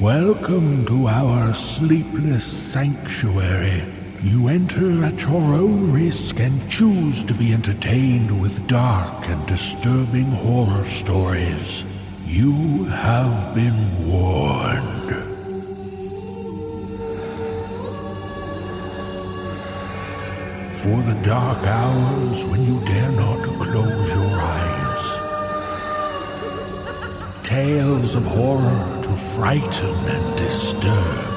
Welcome to our sleepless sanctuary. You enter at your own risk and choose to be entertained with dark and disturbing horror stories. You have been warned. For the dark hours when you dare not close your eyes. Tales of horror to frighten and disturb.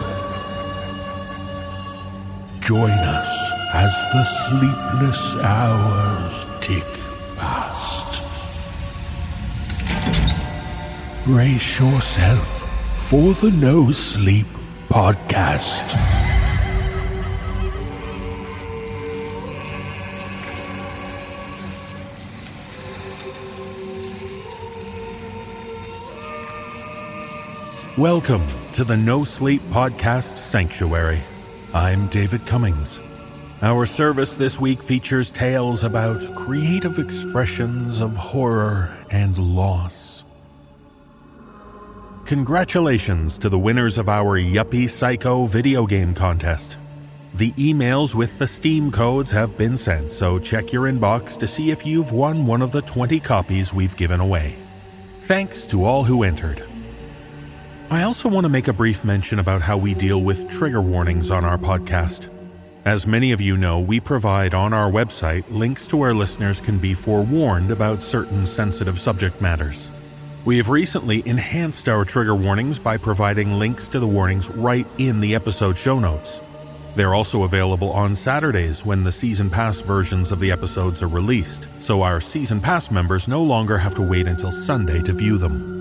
Join us as the sleepless hours tick past. Brace yourself for the NoSleep Podcast. Welcome to the NoSleep Podcast Sanctuary. I'm David Cummings. Our service this week features tales about creative expressions of horror and loss. Congratulations to the winners of our Yuppie Psycho video game contest. The emails with the Steam codes have been sent, so check your inbox to see if you've won one of the 20 copies we've given away. Thanks to all who entered. I also want to make a brief mention about how we deal with trigger warnings on our podcast. As many of you know, we provide on our website links to where listeners can be forewarned about certain sensitive subject matters. We have recently enhanced our trigger warnings by providing links to the warnings right in the episode show notes. They're also available on Saturdays when the Season Pass versions of the episodes are released, so our Season Pass members no longer have to wait until Sunday to view them.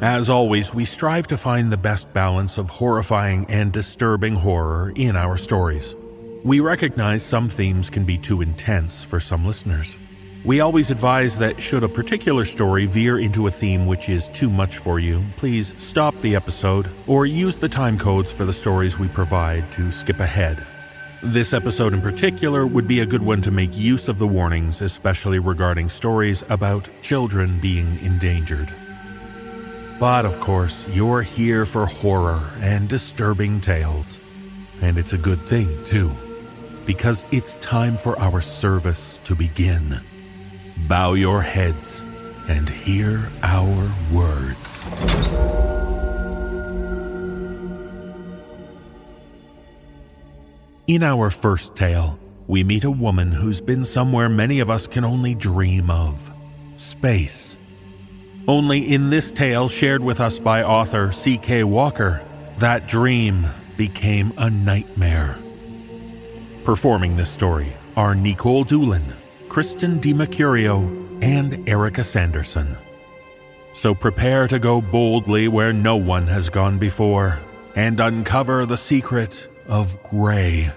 As always, we strive to find the best balance of horrifying and disturbing horror in our stories. We recognize some themes can be too intense for some listeners. We always advise that should a particular story veer into a theme which is too much for you, please stop the episode or use the time codes for the stories we provide to skip ahead. This episode in particular would be a good one to make use of the warnings, especially regarding stories about children being endangered. But of course, you're here for horror and disturbing tales. And it's a good thing, too, because it's time for our service to begin. Bow your heads and hear our words. In our first tale, we meet a woman who's been somewhere many of us can only dream of space. Only in this tale, shared with us by author C.K. Walker, that dream became a nightmare. Performing this story are Nikolle Doolin, Kristen DiMercurio, and Erika Sanderson. So prepare to go boldly where no one has gone before and uncover the secret of Gray.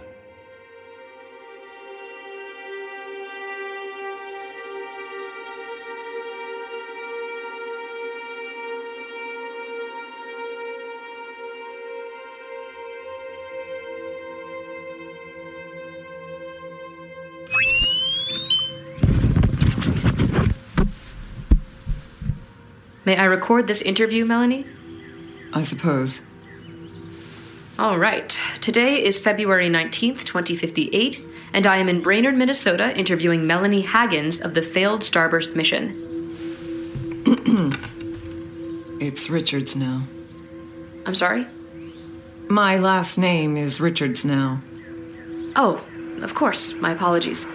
May I record this interview, Melanie? I suppose. All right. Today is February 19th, 2058, and I am in Brainerd, Minnesota, interviewing Melanie Haggins of the failed Starburst mission. It's Richards now. I'm sorry? My last name is Richards now. Oh, of course. My apologies.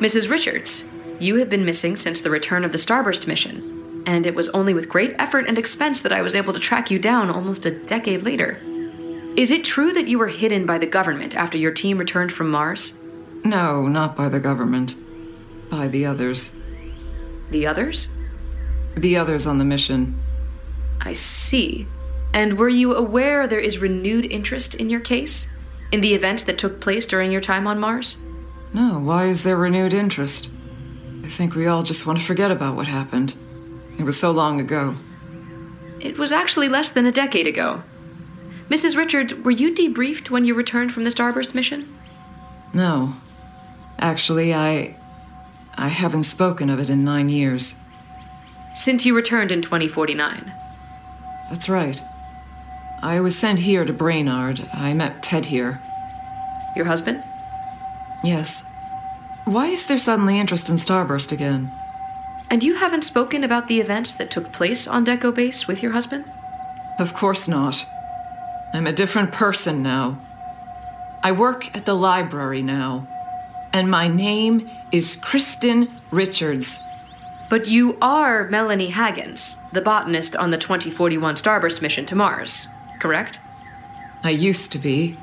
Mrs. Richards, you have been missing since the return of the Starburst mission, and it was only with great effort and expense that I was able to track you down almost a decade later. Is it true that you were hidden by the government after your team returned from Mars? No, not by the government. By the others. The others? The others on the mission. I see. And were you aware there is renewed interest in your case? In the events that took place during your time on Mars? No, why is there renewed interest? I think we all just want to forget about what happened. It was so long ago. It was actually less than a decade ago. Mrs. Richards, were you debriefed when you returned from the Starburst mission? No. Actually, I. I haven't spoken of it in nine years. Since you returned in 2049. That's right. I was sent here to Brainerd. I met Ted here. Your husband? Yes. Why is there suddenly interest in Starburst again? And you haven't spoken about the events that took place on Deco Base with your husband? Of course not. I'm a different person now. I work at the library now, and my name is Kristen Richards. But you are Melanie Haggins, the botanist on the 2041 Starburst mission to Mars, correct? I used to be.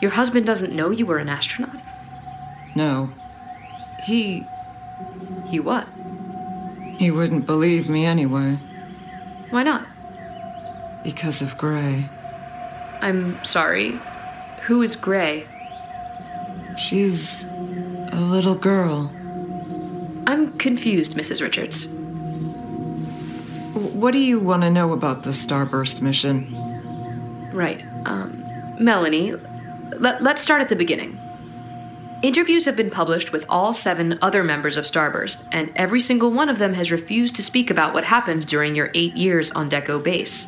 Your husband doesn't know you were an astronaut? No. He. He what? He wouldn't believe me anyway. Why not? Because of Gray. I'm sorry. Who is Gray? She's a little girl. I'm confused, Mrs. Richards. What do you want to know about the Starburst mission? Right. Um, Melanie, let, let's start at the beginning. Interviews have been published with all seven other members of Starburst, and every single one of them has refused to speak about what happened during your eight years on Deco Base.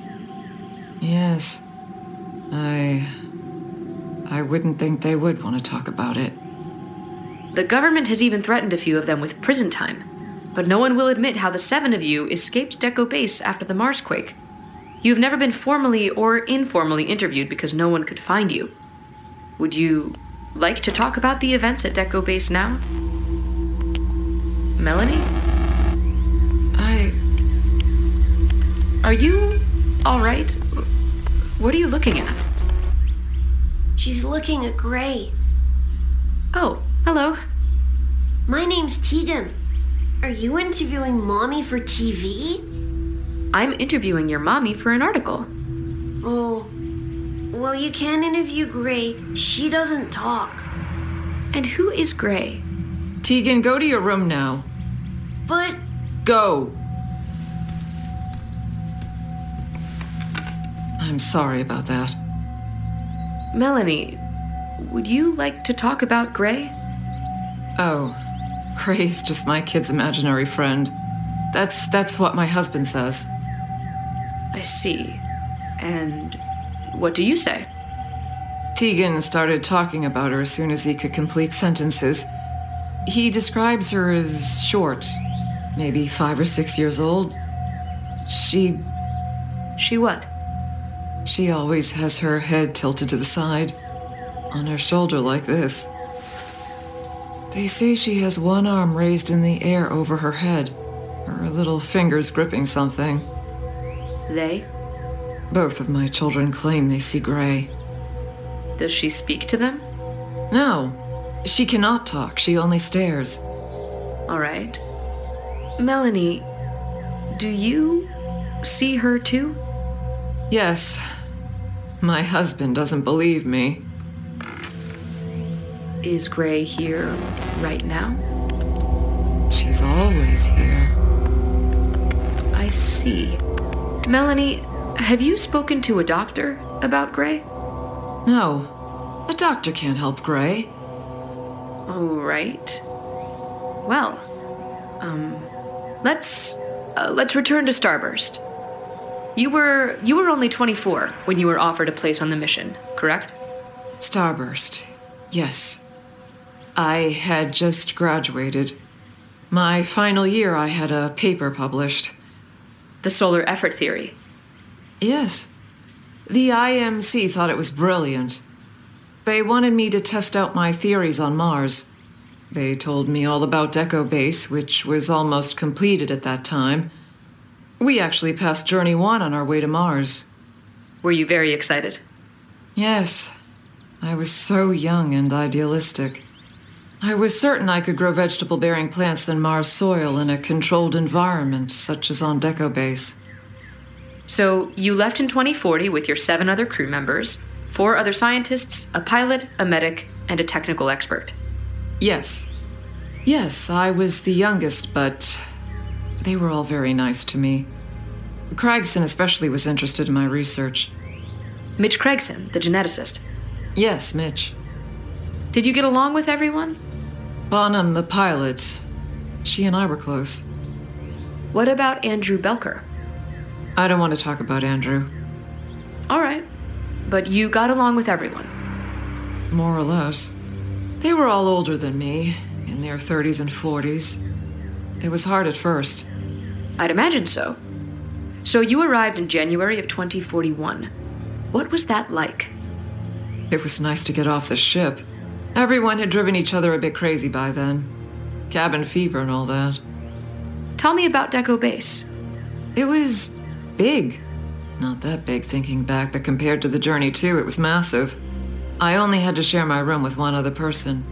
Yes. I. I wouldn't think they would want to talk about it. The government has even threatened a few of them with prison time, but no one will admit how the seven of you escaped Deco Base after the Marsquake. You have never been formally or informally interviewed because no one could find you. Would you like to talk about the events at Deco Base now? Melanie? I. Are you alright? What are you looking at? She's looking at Gray. Oh, hello. My name's Teagan. Are you interviewing Mommy for TV? I'm interviewing your mommy for an article. Oh. Well, you can interview Gray. She doesn't talk. And who is Gray? Teagan, go to your room now. But Go! I'm sorry about that. Melanie, would you like to talk about Gray? Oh, Gray's just my kid's imaginary friend. That's that's what my husband says. I see. And what do you say? Teagan started talking about her as soon as he could complete sentences. He describes her as short, maybe five or six years old. She She what? she always has her head tilted to the side, on her shoulder like this. They say she has one arm raised in the air over her head, her little fingers gripping something. They? Both of my children claim they see gray. Does she speak to them? No, she cannot talk, she only stares. All right. Melanie, do you see her too? Yes, my husband doesn't believe me. Is Gray here right now? She's always here. I see. Melanie, have you spoken to a doctor about Gray? No, a doctor can't help Gray. All right. Well, um, let's uh, let's return to Starburst. You were you were only 24 when you were offered a place on the mission, correct? Starburst. Yes. I had just graduated. My final year, I had a paper published. The solar effort theory. Yes. The IMC thought it was brilliant. They wanted me to test out my theories on Mars. They told me all about Deco Base, which was almost completed at that time. We actually passed Journey 1 on our way to Mars. Were you very excited? Yes. I was so young and idealistic. I was certain I could grow vegetable bearing plants in Mars soil in a controlled environment, such as on Deco Base. So you left in 2040 with your seven other crew members, four other scientists, a pilot, a medic, and a technical expert. Yes. Yes, I was the youngest, but they were all very nice to me. Craigson especially was interested in my research. Mitch Craigson, the geneticist. Yes, Mitch. Did you get along with everyone? Bonham, the pilot. She and I were close. What about Andrew Belker? I don't want to talk about Andrew. All right. But you got along with everyone. More or less. They were all older than me, in their 30s and 40s. It was hard at first. I'd imagine so. So you arrived in January of 2041. What was that like? It was nice to get off the ship. Everyone had driven each other a bit crazy by then. Cabin fever and all that. Tell me about Deco Base. It was big. Not that big thinking back, but compared to the journey too, it was massive. I only had to share my room with one other person.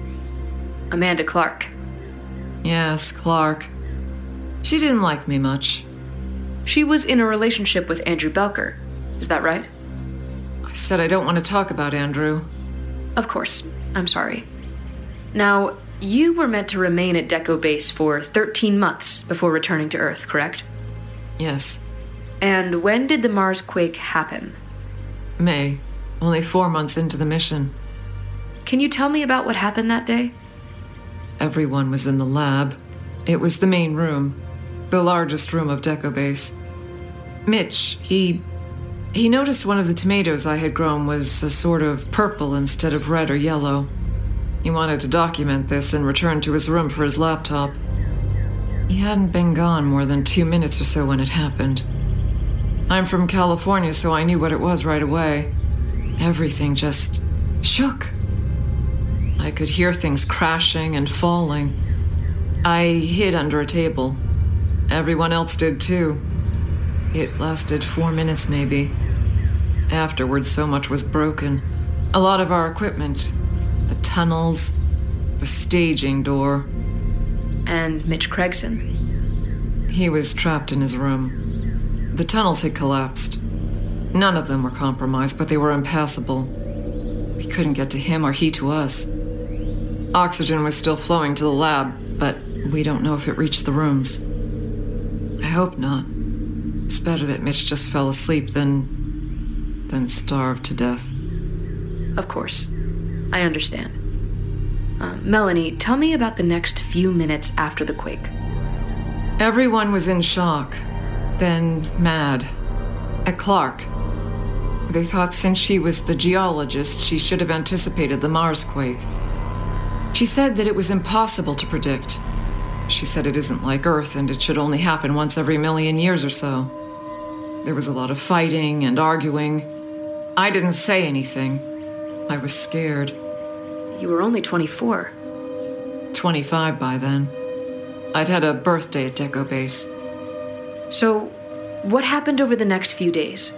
Amanda Clark. Yes, Clark. She didn't like me much. She was in a relationship with Andrew Belker. Is that right? I said I don't want to talk about Andrew. Of course. I'm sorry. Now, you were meant to remain at Deco Base for 13 months before returning to Earth, correct? Yes. And when did the Mars quake happen? May. Only four months into the mission. Can you tell me about what happened that day? Everyone was in the lab. It was the main room, the largest room of Deco Base. Mitch, he. he noticed one of the tomatoes I had grown was a sort of purple instead of red or yellow. He wanted to document this and return to his room for his laptop. He hadn't been gone more than two minutes or so when it happened. I'm from California, so I knew what it was right away. Everything just shook. I could hear things crashing and falling. I hid under a table. Everyone else did too. It lasted four minutes, maybe. Afterwards, so much was broken. A lot of our equipment the tunnels, the staging door. And Mitch Craigson? He was trapped in his room. The tunnels had collapsed. None of them were compromised, but they were impassable. We couldn't get to him or he to us. Oxygen was still flowing to the lab, but we don't know if it reached the rooms. I hope not. It's better that Mitch just fell asleep than. than starved to death. Of course. I understand. Uh, Melanie, tell me about the next few minutes after the quake. Everyone was in shock, then mad. At Clark. They thought since she was the geologist, she should have anticipated the Mars quake. She said that it was impossible to predict. She said it isn't like Earth and it should only happen once every million years or so. There was a lot of fighting and arguing. I didn't say anything. I was scared. You were only 24. 25 by then. I'd had a birthday at Deco Base. So, what happened over the next few days?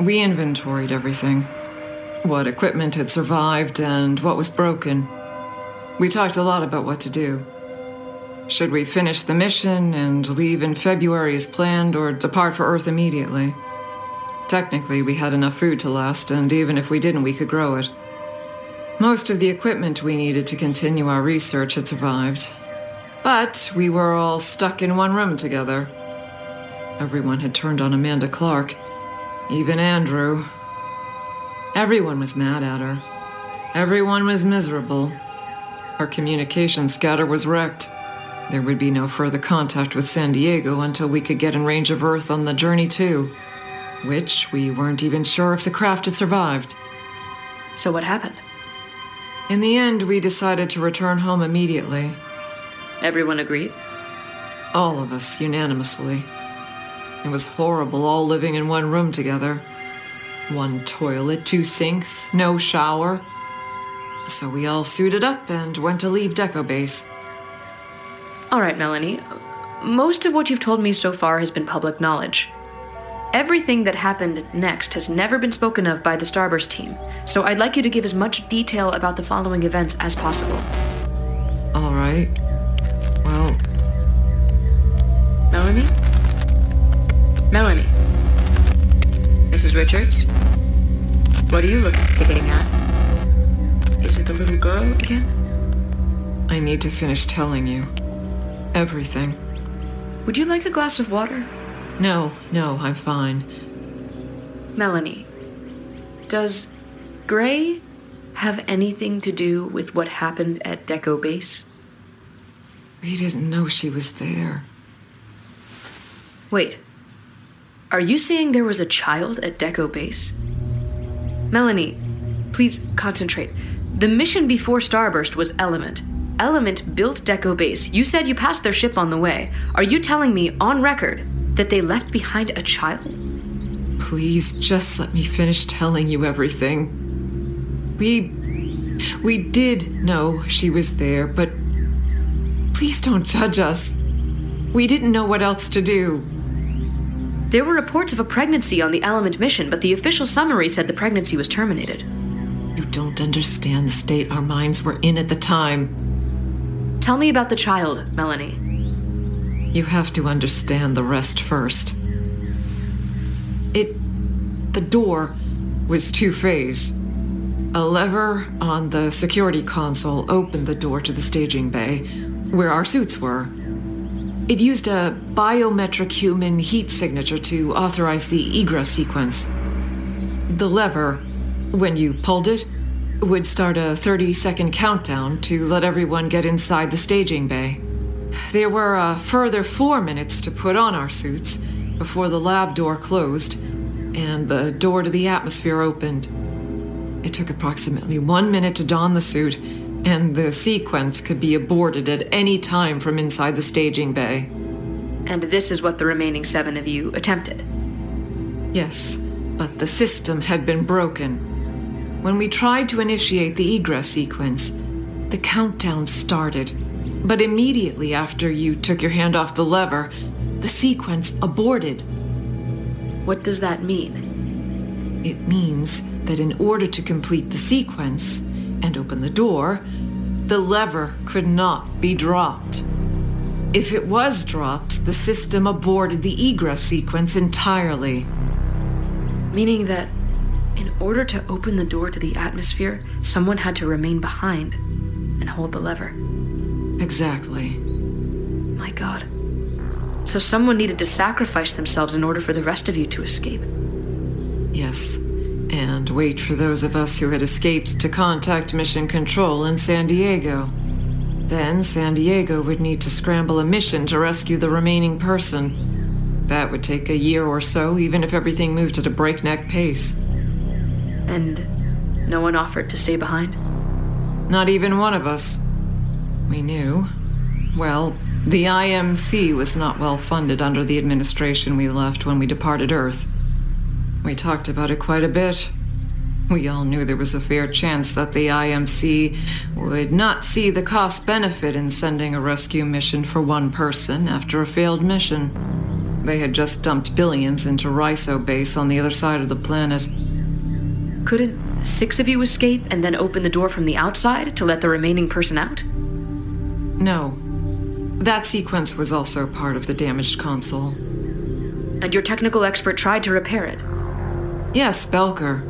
We inventoried everything what equipment had survived and what was broken. We talked a lot about what to do. Should we finish the mission and leave in February as planned or depart for Earth immediately? Technically, we had enough food to last, and even if we didn't, we could grow it. Most of the equipment we needed to continue our research had survived. But we were all stuck in one room together. Everyone had turned on Amanda Clark, even Andrew. Everyone was mad at her. Everyone was miserable. Our communication scatter was wrecked. There would be no further contact with San Diego until we could get in range of Earth on the journey to, which we weren't even sure if the craft had survived. So, what happened? In the end, we decided to return home immediately. Everyone agreed? All of us, unanimously. It was horrible all living in one room together. One toilet, two sinks, no shower. So we all suited up and went to leave Deco Base. All right, Melanie. Most of what you've told me so far has been public knowledge. Everything that happened next has never been spoken of by the Starburst team, so I'd like you to give as much detail about the following events as possible. All right. Melanie? Mrs. Richards? What are you looking at? Is it the little girl again? I need to finish telling you. Everything. Would you like a glass of water? No, no, I'm fine. Melanie, does Gray have anything to do with what happened at Deco Base? We didn't know she was there. Wait. Are you saying there was a child at Deco Base? Melanie, please concentrate. The mission before Starburst was Element. Element built Deco Base. You said you passed their ship on the way. Are you telling me, on record, that they left behind a child? Please just let me finish telling you everything. We. We did know she was there, but please don't judge us. We didn't know what else to do. There were reports of a pregnancy on the Element mission, but the official summary said the pregnancy was terminated. You don't understand the state our minds were in at the time. Tell me about the child, Melanie. You have to understand the rest first. It. The door was two phase. A lever on the security console opened the door to the staging bay, where our suits were. It used a biometric human heat signature to authorize the egress sequence. The lever, when you pulled it, would start a 30 second countdown to let everyone get inside the staging bay. There were a further four minutes to put on our suits before the lab door closed and the door to the atmosphere opened. It took approximately one minute to don the suit and the sequence could be aborted at any time from inside the staging bay. And this is what the remaining seven of you attempted. Yes, but the system had been broken. When we tried to initiate the egress sequence, the countdown started. But immediately after you took your hand off the lever, the sequence aborted. What does that mean? It means that in order to complete the sequence, and open the door, the lever could not be dropped. If it was dropped, the system aborted the egress sequence entirely. Meaning that in order to open the door to the atmosphere, someone had to remain behind and hold the lever. Exactly. My god. So someone needed to sacrifice themselves in order for the rest of you to escape. Yes and wait for those of us who had escaped to contact Mission Control in San Diego. Then San Diego would need to scramble a mission to rescue the remaining person. That would take a year or so, even if everything moved at a breakneck pace. And no one offered to stay behind? Not even one of us. We knew. Well, the IMC was not well funded under the administration we left when we departed Earth. We talked about it quite a bit. We all knew there was a fair chance that the IMC would not see the cost benefit in sending a rescue mission for one person after a failed mission. They had just dumped billions into Rhyso base on the other side of the planet. Couldn't six of you escape and then open the door from the outside to let the remaining person out? No. That sequence was also part of the damaged console. And your technical expert tried to repair it? Yes, Belker.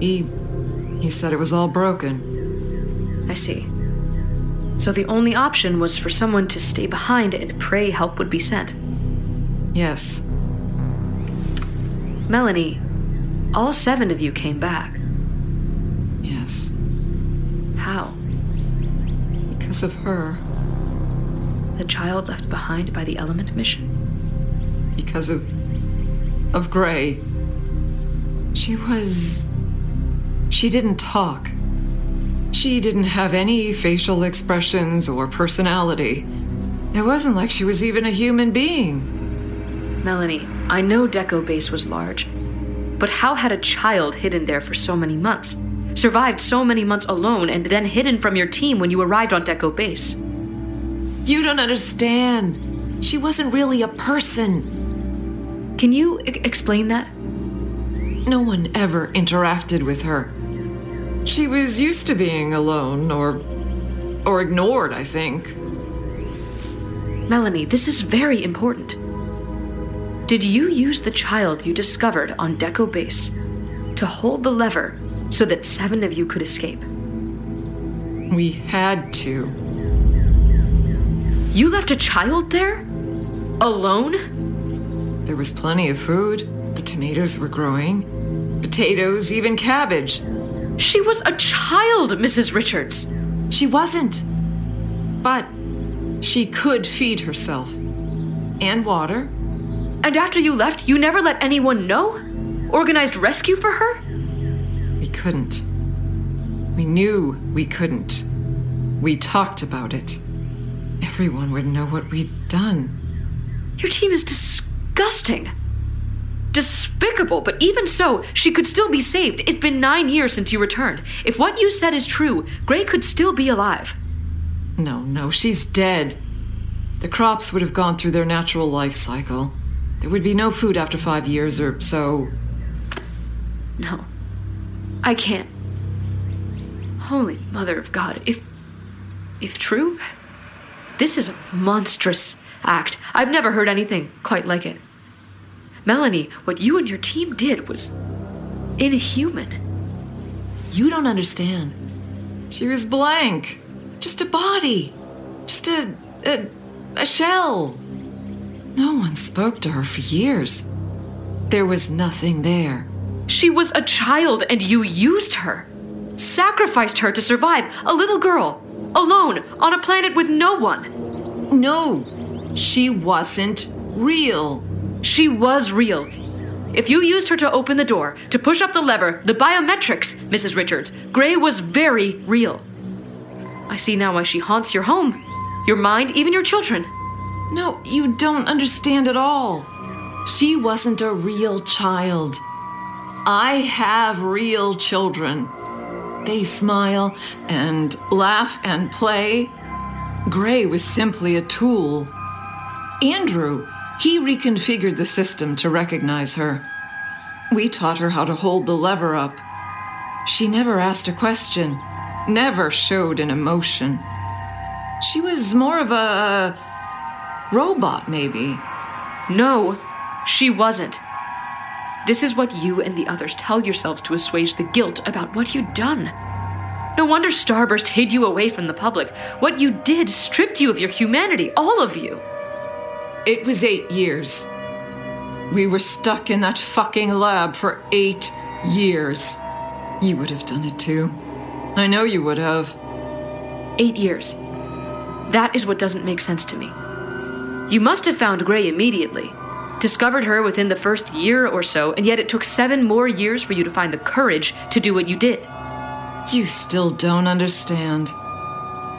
He. he said it was all broken. I see. So the only option was for someone to stay behind and pray help would be sent. Yes. Melanie, all seven of you came back. Yes. How? Because of her. The child left behind by the Element mission? Because of. of Gray. She was. She didn't talk. She didn't have any facial expressions or personality. It wasn't like she was even a human being. Melanie, I know Deco Base was large, but how had a child hidden there for so many months? Survived so many months alone and then hidden from your team when you arrived on Deco Base? You don't understand. She wasn't really a person. Can you I- explain that? No one ever interacted with her. She was used to being alone or or ignored, I think. Melanie, this is very important. Did you use the child you discovered on Deco Base to hold the lever so that seven of you could escape? We had to. You left a child there? Alone? There was plenty of food. The tomatoes were growing. Potatoes, even cabbage. She was a child, Mrs. Richards. She wasn't. But she could feed herself. And water. And after you left, you never let anyone know? Organized rescue for her? We couldn't. We knew we couldn't. We talked about it. Everyone would know what we'd done. Your team is disgusting. Despicable, but even so, she could still be saved. It's been nine years since you returned. If what you said is true, Gray could still be alive. No, no, she's dead. The crops would have gone through their natural life cycle. There would be no food after five years or so. No. I can't. Holy Mother of God, if. if true, this is a monstrous act. I've never heard anything quite like it. Melanie, what you and your team did was. inhuman. You don't understand. She was blank. Just a body. Just a. a, a shell. No one spoke to her for years. There was nothing there. She was a child and you used her. Sacrificed her to survive. A little girl. Alone. On a planet with no one. No, she wasn't real. She was real. If you used her to open the door, to push up the lever, the biometrics, Mrs. Richards, Gray was very real. I see now why she haunts your home, your mind, even your children. No, you don't understand at all. She wasn't a real child. I have real children. They smile and laugh and play. Gray was simply a tool. Andrew, he reconfigured the system to recognize her. We taught her how to hold the lever up. She never asked a question, never showed an emotion. She was more of a robot, maybe. No, she wasn't. This is what you and the others tell yourselves to assuage the guilt about what you'd done. No wonder Starburst hid you away from the public. What you did stripped you of your humanity, all of you. It was eight years. We were stuck in that fucking lab for eight years. You would have done it too. I know you would have. Eight years. That is what doesn't make sense to me. You must have found Gray immediately, discovered her within the first year or so, and yet it took seven more years for you to find the courage to do what you did. You still don't understand.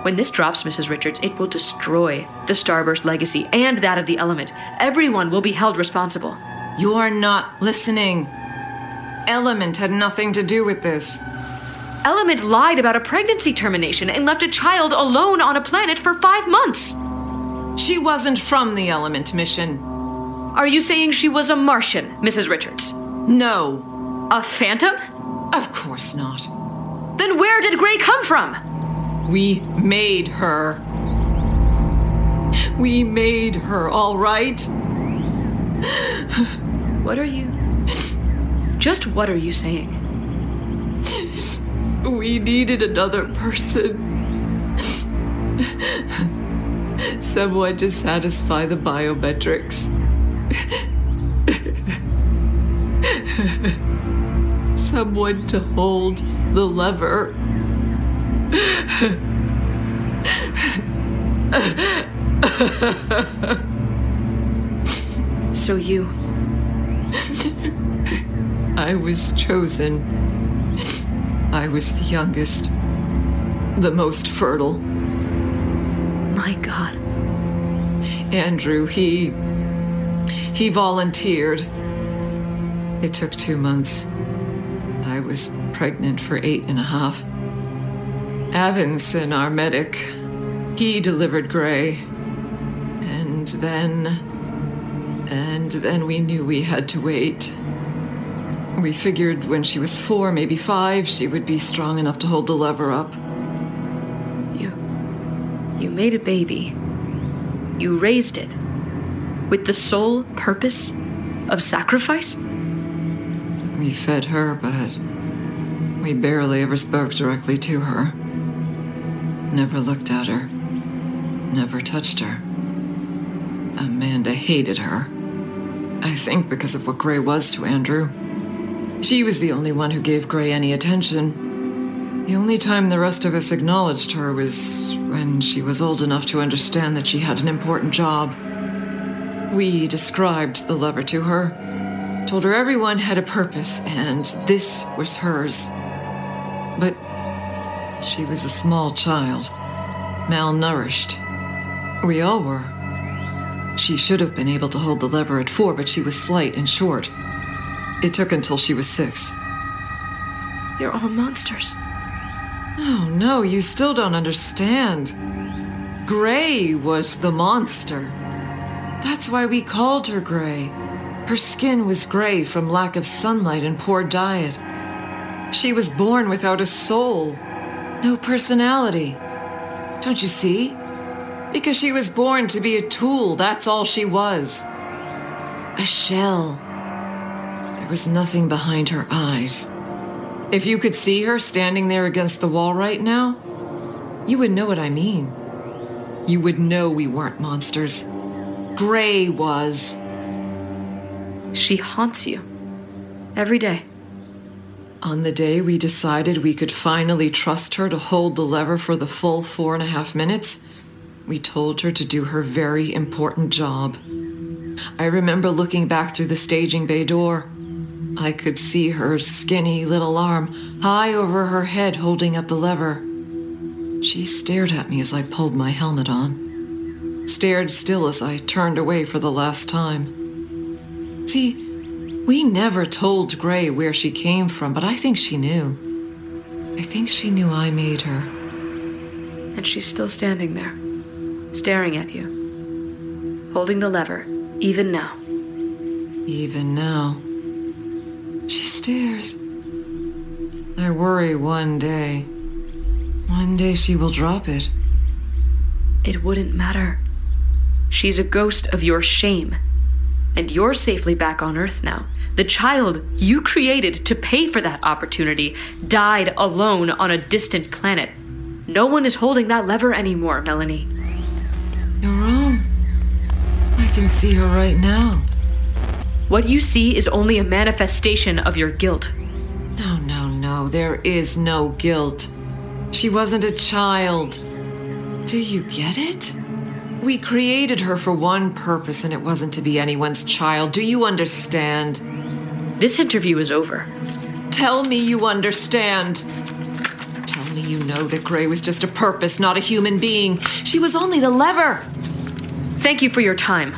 When this drops, Mrs. Richards, it will destroy the Starburst legacy and that of the element. Everyone will be held responsible. You're not listening. Element had nothing to do with this. Element lied about a pregnancy termination and left a child alone on a planet for five months. She wasn't from the Element mission. Are you saying she was a Martian, Mrs. Richards? No. A phantom? Of course not. Then where did Gray come from? We made her. We made her, all right? What are you. Just what are you saying? We needed another person. Someone to satisfy the biometrics. Someone to hold the lever. So you. I was chosen. I was the youngest, the most fertile. My God. Andrew, he. he volunteered. It took two months. I was pregnant for eight and a half. Avinson, our medic, he delivered Gray. And then. And then we knew we had to wait. We figured when she was four, maybe five, she would be strong enough to hold the lever up. You. You made a baby. You raised it. With the sole purpose of sacrifice? We fed her, but we barely ever spoke directly to her. Never looked at her. Never touched her. Amanda hated her. I think because of what Gray was to Andrew. She was the only one who gave Gray any attention. The only time the rest of us acknowledged her was when she was old enough to understand that she had an important job. We described the lever to her, told her everyone had a purpose, and this was hers. She was a small child, malnourished. We all were. She should have been able to hold the lever at four, but she was slight and short. It took until she was six. You're all monsters. No, no, you still don't understand. Gray was the monster. That's why we called her Gray. Her skin was gray from lack of sunlight and poor diet. She was born without a soul, no personality. Don't you see? Because she was born to be a tool, that's all she was. A shell. There was nothing behind her eyes. If you could see her standing there against the wall right now, you would know what I mean. You would know we weren't monsters. Gray was. She haunts you. Every day. On the day we decided we could finally trust her to hold the lever for the full four and a half minutes, we told her to do her very important job. I remember looking back through the staging bay door. I could see her skinny little arm high over her head holding up the lever. She stared at me as I pulled my helmet on, stared still as I turned away for the last time. See, we never told Gray where she came from, but I think she knew. I think she knew I made her. And she's still standing there, staring at you, holding the lever, even now. Even now. She stares. I worry one day. One day she will drop it. It wouldn't matter. She's a ghost of your shame. And you're safely back on Earth now. The child you created to pay for that opportunity died alone on a distant planet. No one is holding that lever anymore, Melanie. You're wrong. I can see her right now. What you see is only a manifestation of your guilt. No, no, no. There is no guilt. She wasn't a child. Do you get it? We created her for one purpose, and it wasn't to be anyone's child. Do you understand? This interview is over. Tell me you understand. Tell me you know that Gray was just a purpose, not a human being. She was only the lever. Thank you for your time.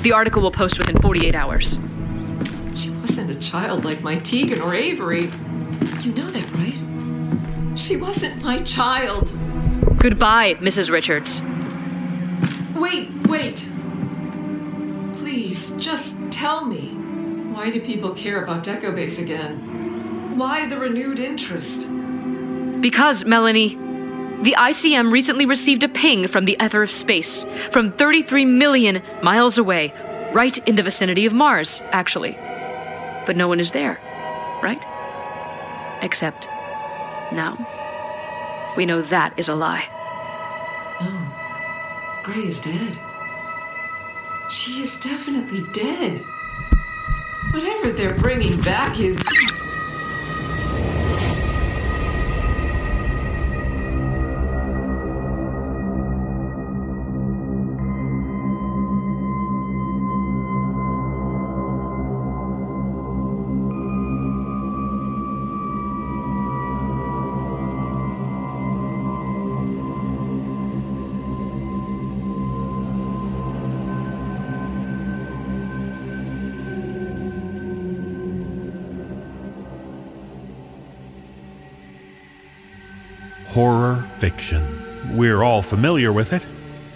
The article will post within 48 hours. She wasn't a child like my Teagan or Avery. You know that, right? She wasn't my child. Goodbye, Mrs. Richards. Wait, wait. Please, just tell me. Why do people care about Deco Base again? Why the renewed interest? Because, Melanie, the ICM recently received a ping from the ether of space, from 33 million miles away, right in the vicinity of Mars, actually. But no one is there, right? Except now. We know that is a lie. Oh, Gray is dead. She is definitely dead. Whatever they're bringing back is. Fiction. We're all familiar with it.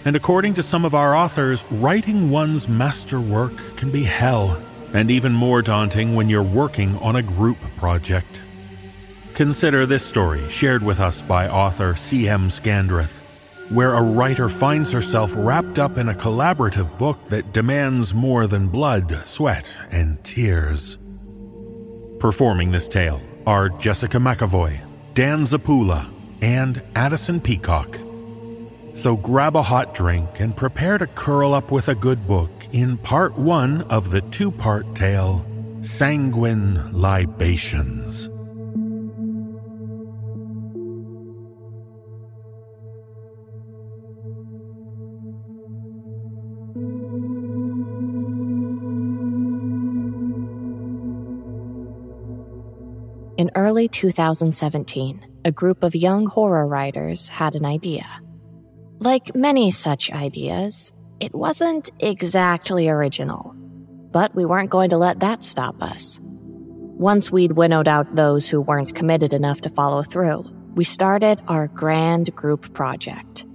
And according to some of our authors, writing one's masterwork can be hell, and even more daunting when you're working on a group project. Consider this story shared with us by author C.M. Scandreth, where a writer finds herself wrapped up in a collaborative book that demands more than blood, sweat, and tears. Performing this tale are Jessica McEvoy, Dan Zappulla, and Addison Peacock. So grab a hot drink and prepare to curl up with a good book in part one of the two part tale Sanguine Libations. In early 2017, a group of young horror writers had an idea. Like many such ideas, it wasn't exactly original, but we weren't going to let that stop us. Once we'd winnowed out those who weren't committed enough to follow through, we started our grand group project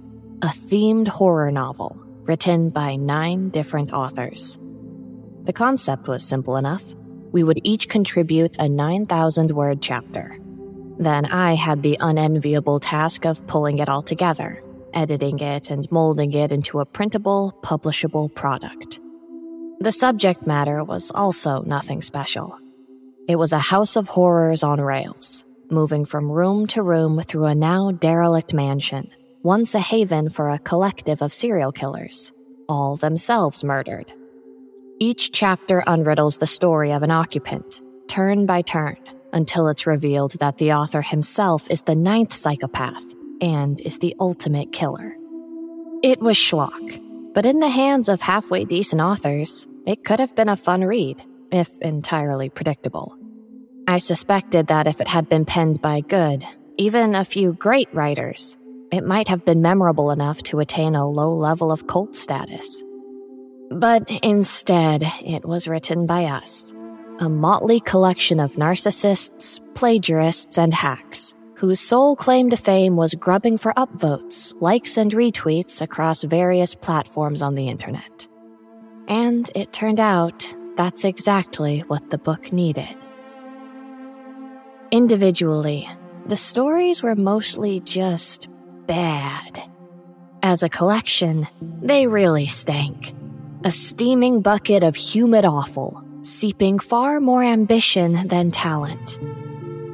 a themed horror novel written by nine different authors. The concept was simple enough. We would each contribute a 9,000 word chapter. Then I had the unenviable task of pulling it all together, editing it, and molding it into a printable, publishable product. The subject matter was also nothing special. It was a house of horrors on rails, moving from room to room through a now derelict mansion, once a haven for a collective of serial killers, all themselves murdered. Each chapter unriddles the story of an occupant, turn by turn, until it's revealed that the author himself is the ninth psychopath and is the ultimate killer. It was schlock, but in the hands of halfway decent authors, it could have been a fun read if entirely predictable. I suspected that if it had been penned by good, even a few great writers, it might have been memorable enough to attain a low level of cult status. But instead, it was written by us a motley collection of narcissists, plagiarists, and hacks, whose sole claim to fame was grubbing for upvotes, likes, and retweets across various platforms on the internet. And it turned out that's exactly what the book needed. Individually, the stories were mostly just bad. As a collection, they really stank. A steaming bucket of humid awful, seeping far more ambition than talent.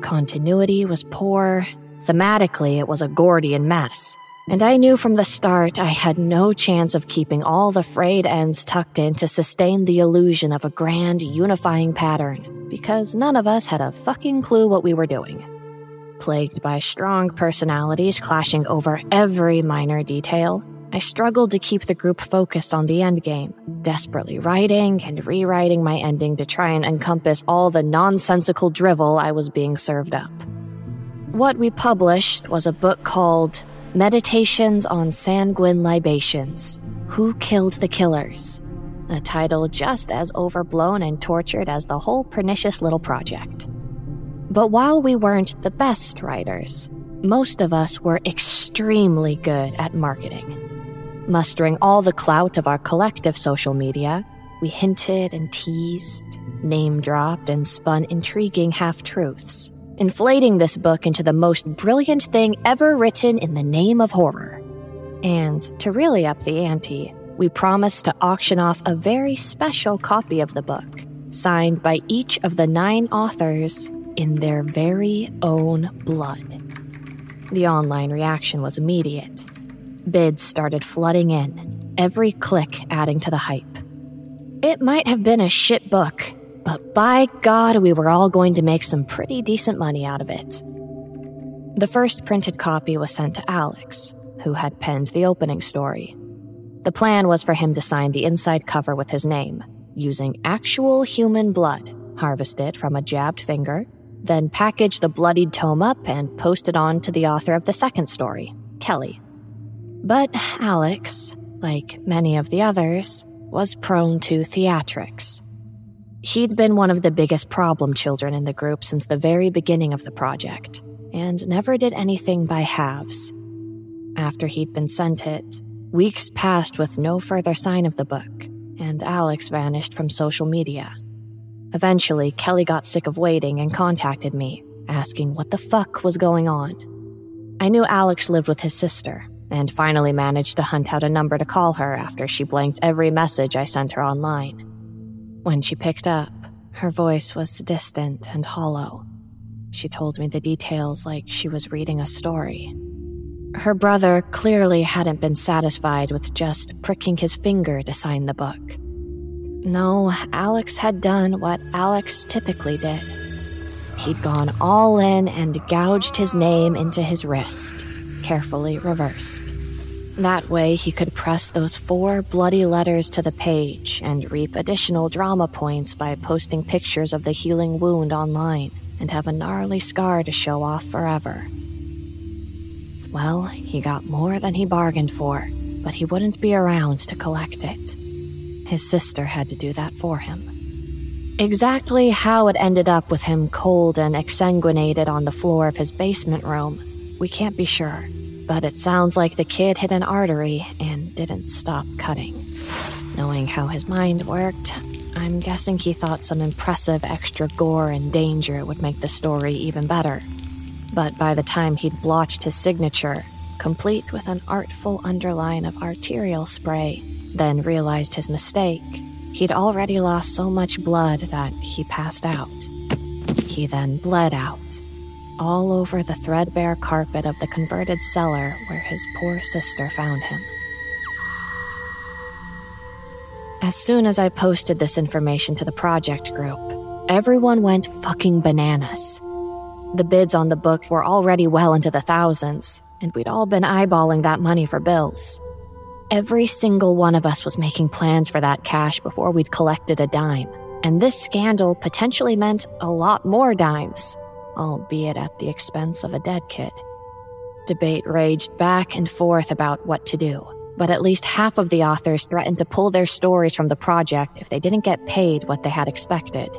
Continuity was poor, thematically, it was a Gordian mess and I knew from the start I had no chance of keeping all the frayed ends tucked in to sustain the illusion of a grand unifying pattern, because none of us had a fucking clue what we were doing. Plagued by strong personalities clashing over every minor detail, I struggled to keep the group focused on the endgame, desperately writing and rewriting my ending to try and encompass all the nonsensical drivel I was being served up. What we published was a book called Meditations on Sanguine Libations Who Killed the Killers? A title just as overblown and tortured as the whole pernicious little project. But while we weren't the best writers, most of us were extremely good at marketing. Mustering all the clout of our collective social media, we hinted and teased, name dropped, and spun intriguing half truths inflating this book into the most brilliant thing ever written in the name of horror. And to really up the ante, we promised to auction off a very special copy of the book, signed by each of the nine authors in their very own blood. The online reaction was immediate. Bids started flooding in, every click adding to the hype. It might have been a shit book, but by God, we were all going to make some pretty decent money out of it. The first printed copy was sent to Alex, who had penned the opening story. The plan was for him to sign the inside cover with his name, using actual human blood, harvested from a jabbed finger, then package the bloodied tome up and post it on to the author of the second story, Kelly. But Alex, like many of the others, was prone to theatrics He'd been one of the biggest problem children in the group since the very beginning of the project, and never did anything by halves. After he'd been sent it, weeks passed with no further sign of the book, and Alex vanished from social media. Eventually, Kelly got sick of waiting and contacted me, asking what the fuck was going on. I knew Alex lived with his sister, and finally managed to hunt out a number to call her after she blanked every message I sent her online. When she picked up, her voice was distant and hollow. She told me the details like she was reading a story. Her brother clearly hadn't been satisfied with just pricking his finger to sign the book. No, Alex had done what Alex typically did. He'd gone all in and gouged his name into his wrist, carefully reversed. That way, he could press those four bloody letters to the page and reap additional drama points by posting pictures of the healing wound online, and have a gnarly scar to show off forever. Well, he got more than he bargained for, but he wouldn't be around to collect it. His sister had to do that for him. Exactly how it ended up with him cold and exsanguinated on the floor of his basement room, we can't be sure, but it sounds like the kid hit an artery and didn't stop cutting. Knowing how his mind worked, I'm guessing he thought some impressive extra gore and danger would make the story even better. But by the time he'd blotched his signature, complete with an artful underline of arterial spray, then realized his mistake. He'd already lost so much blood that he passed out. He then bled out, all over the threadbare carpet of the converted cellar where his poor sister found him. As soon as I posted this information to the project group, everyone went fucking bananas. The bids on the book were already well into the thousands, and we'd all been eyeballing that money for bills. Every single one of us was making plans for that cash before we'd collected a dime, and this scandal potentially meant a lot more dimes, albeit at the expense of a dead kid. Debate raged back and forth about what to do, but at least half of the authors threatened to pull their stories from the project if they didn't get paid what they had expected.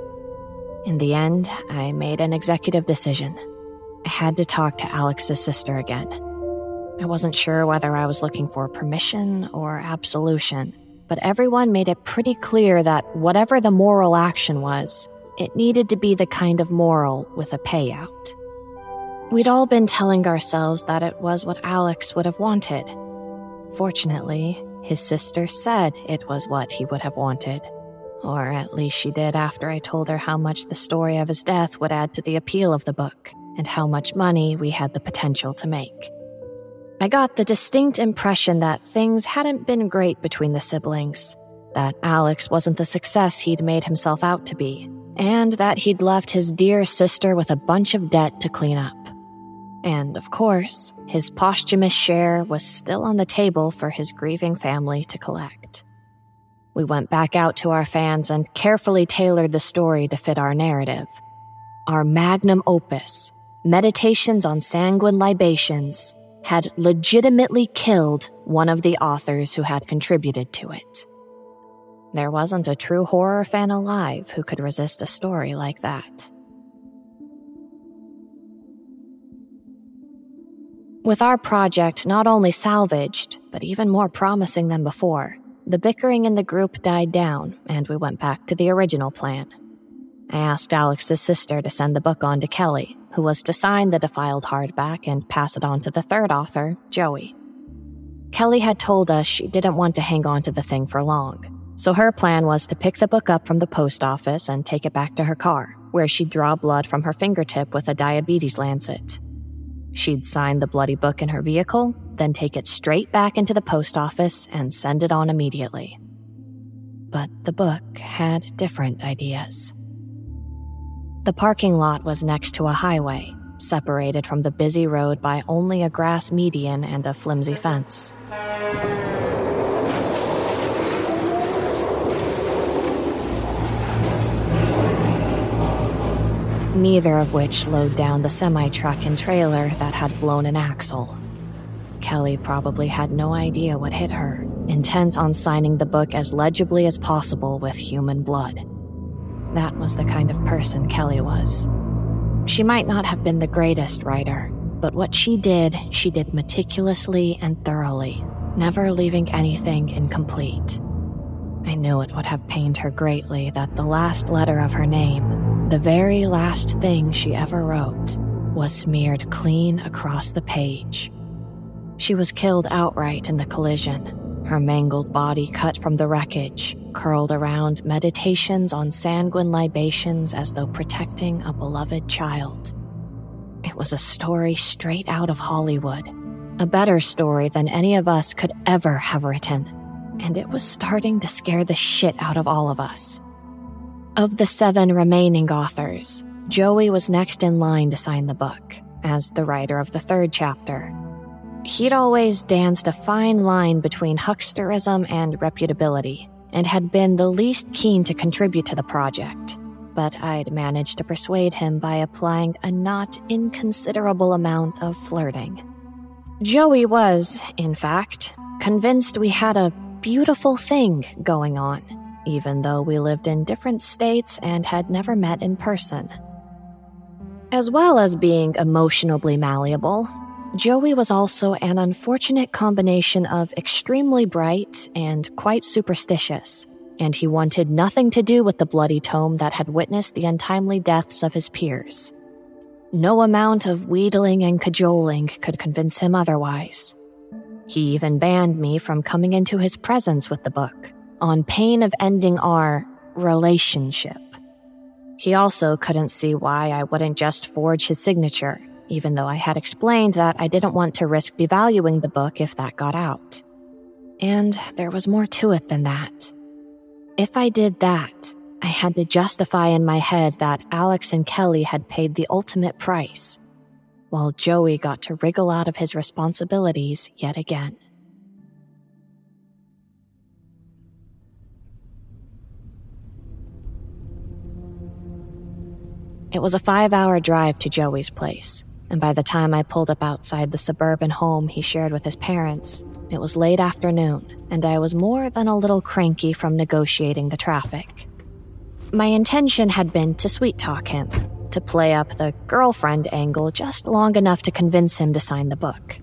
In the end, I made an executive decision. I had to talk to Alex's sister again. I wasn't sure whether I was looking for permission or absolution, but everyone made it pretty clear that whatever the moral action was, it needed to be the kind of moral with a payout. We'd all been telling ourselves that it was what Alex would have wanted. Fortunately, his sister said it was what he would have wanted. Or at least she did after I told her how much the story of his death would add to the appeal of the book, and how much money we had the potential to make. I got the distinct impression that things hadn't been great between the siblings, that Alex wasn't the success he'd made himself out to be, and that he'd left his dear sister with a bunch of debt to clean up. And of course, his posthumous share was still on the table for his grieving family to collect. We went back out to our fans and carefully tailored the story to fit our narrative. Our magnum opus, Meditations on Sanguine Libations, had legitimately killed one of the authors who had contributed to it. There wasn't a true horror fan alive who could resist a story like that. With our project not only salvaged, but even more promising than before, the bickering in the group died down and we went back to the original plan. I asked Alex's sister to send the book on to Kelly, who was to sign the defiled hardback and pass it on to the third author, Joey. Kelly had told us she didn't want to hang on to the thing for long, so her plan was to pick the book up from the post office and take it back to her car, where she'd draw blood from her fingertip with a diabetes lancet. She'd sign the bloody book in her vehicle, then take it straight back into the post office and send it on immediately. But the book had different ideas. The parking lot was next to a highway, separated from the busy road by only a grass median and a flimsy fence. Neither of which slowed down the semi truck and trailer that had blown an axle. Kelly probably had no idea what hit her, intent on signing the book as legibly as possible with human blood. That was the kind of person Kelly was. She might not have been the greatest writer, but what she did, she did meticulously and thoroughly, never leaving anything incomplete. I knew it would have pained her greatly that the last letter of her name, the very last thing she ever wrote, was smeared clean across the page. She was killed outright in the collision, her mangled body cut from the wreckage, curled around meditations on sanguine libations as though protecting a beloved child. It was a story straight out of Hollywood, a better story than any of us could ever have written, and it was starting to scare the shit out of all of us. Of the seven remaining authors, Joey was next in line to sign the book, as the writer of the third chapter. He'd always danced a fine line between hucksterism and reputability, and had been the least keen to contribute to the project. but I'd managed to persuade him by applying a not inconsiderable amount of flirting. Joey was, in fact, convinced we had a beautiful thing going on, even though we lived in different states and had never met in person. As well as being emotionally malleable, Joey was also an unfortunate combination of extremely bright and quite superstitious, and he wanted nothing to do with the bloody tome that had witnessed the untimely deaths of his peers. No amount of wheedling and cajoling could convince him otherwise. He even banned me from coming into his presence with the book, on pain of ending our relationship. He also couldn't see why I wouldn't just forge his signature, even though I had explained that I didn't want to risk devaluing the book if that got out. And there was more to it than that. If I did that, I had to justify in my head that Alex and Kelly had paid the ultimate price, while Joey got to wriggle out of his responsibilities yet again. It was a five hour drive to Joey's place, and by the time I pulled up outside the suburban home he shared with his parents, it was late afternoon, and I was more than a little cranky from negotiating the traffic. My intention had been to sweet talk him, to play up the girlfriend angle just long enough to convince him to sign the book.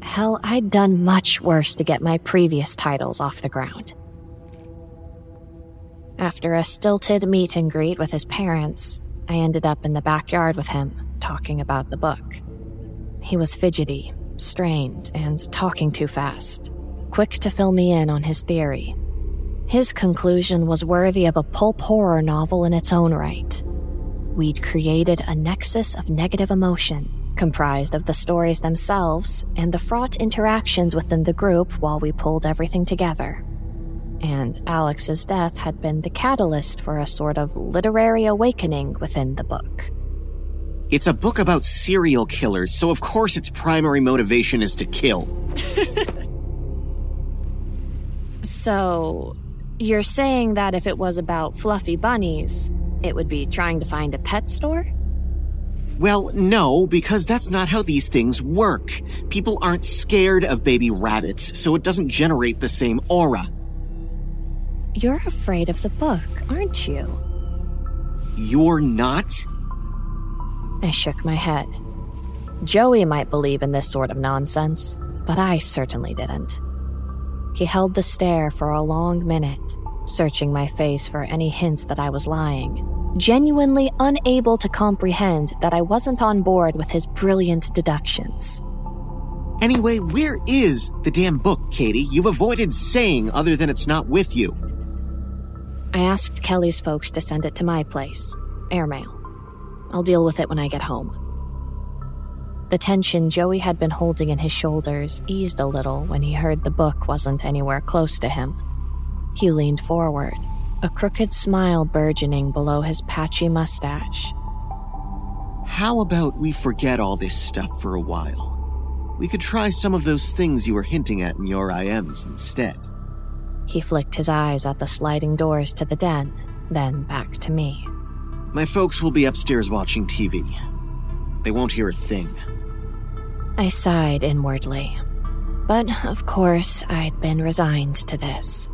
Hell, I'd done much worse to get my previous titles off the ground. After a stilted meet and greet with his parents, I ended up in the backyard with him, talking about the book. He was fidgety, strained, and talking too fast, quick to fill me in on his theory his conclusion was worthy of a pulp horror novel in its own right. We'd created a nexus of negative emotion, comprised of the stories themselves and the fraught interactions within the group while we pulled everything together. And Alex's death had been the catalyst for a sort of literary awakening within the book. It's a book about serial killers, so of course its primary motivation is to kill. so, you're saying that if it was about fluffy bunnies, it would be trying to find a pet store? Well, no, because that's not how these things work. People aren't scared of baby rabbits, so it doesn't generate the same aura. You're afraid of the book, aren't you? You're not? I shook my head. Joey might believe in this sort of nonsense, but I certainly didn't. He held the stare for a long minute, searching my face for any hints that I was lying, genuinely unable to comprehend that I wasn't on board with his brilliant deductions. Anyway, where is the damn book, Katie? You've avoided saying other than it's not with you. I asked Kelly's folks to send it to my place, airmail. I'll deal with it when I get home. The tension Joey had been holding in his shoulders eased a little when he heard the book wasn't anywhere close to him. He leaned forward, a crooked smile burgeoning below his patchy mustache. How about we forget all this stuff for a while? We could try some of those things you were hinting at in your IMs instead. He flicked his eyes at the sliding doors to the den, then back to me. My folks will be upstairs watching TV. They won't hear a thing. I sighed inwardly. But of course, I'd been resigned to this.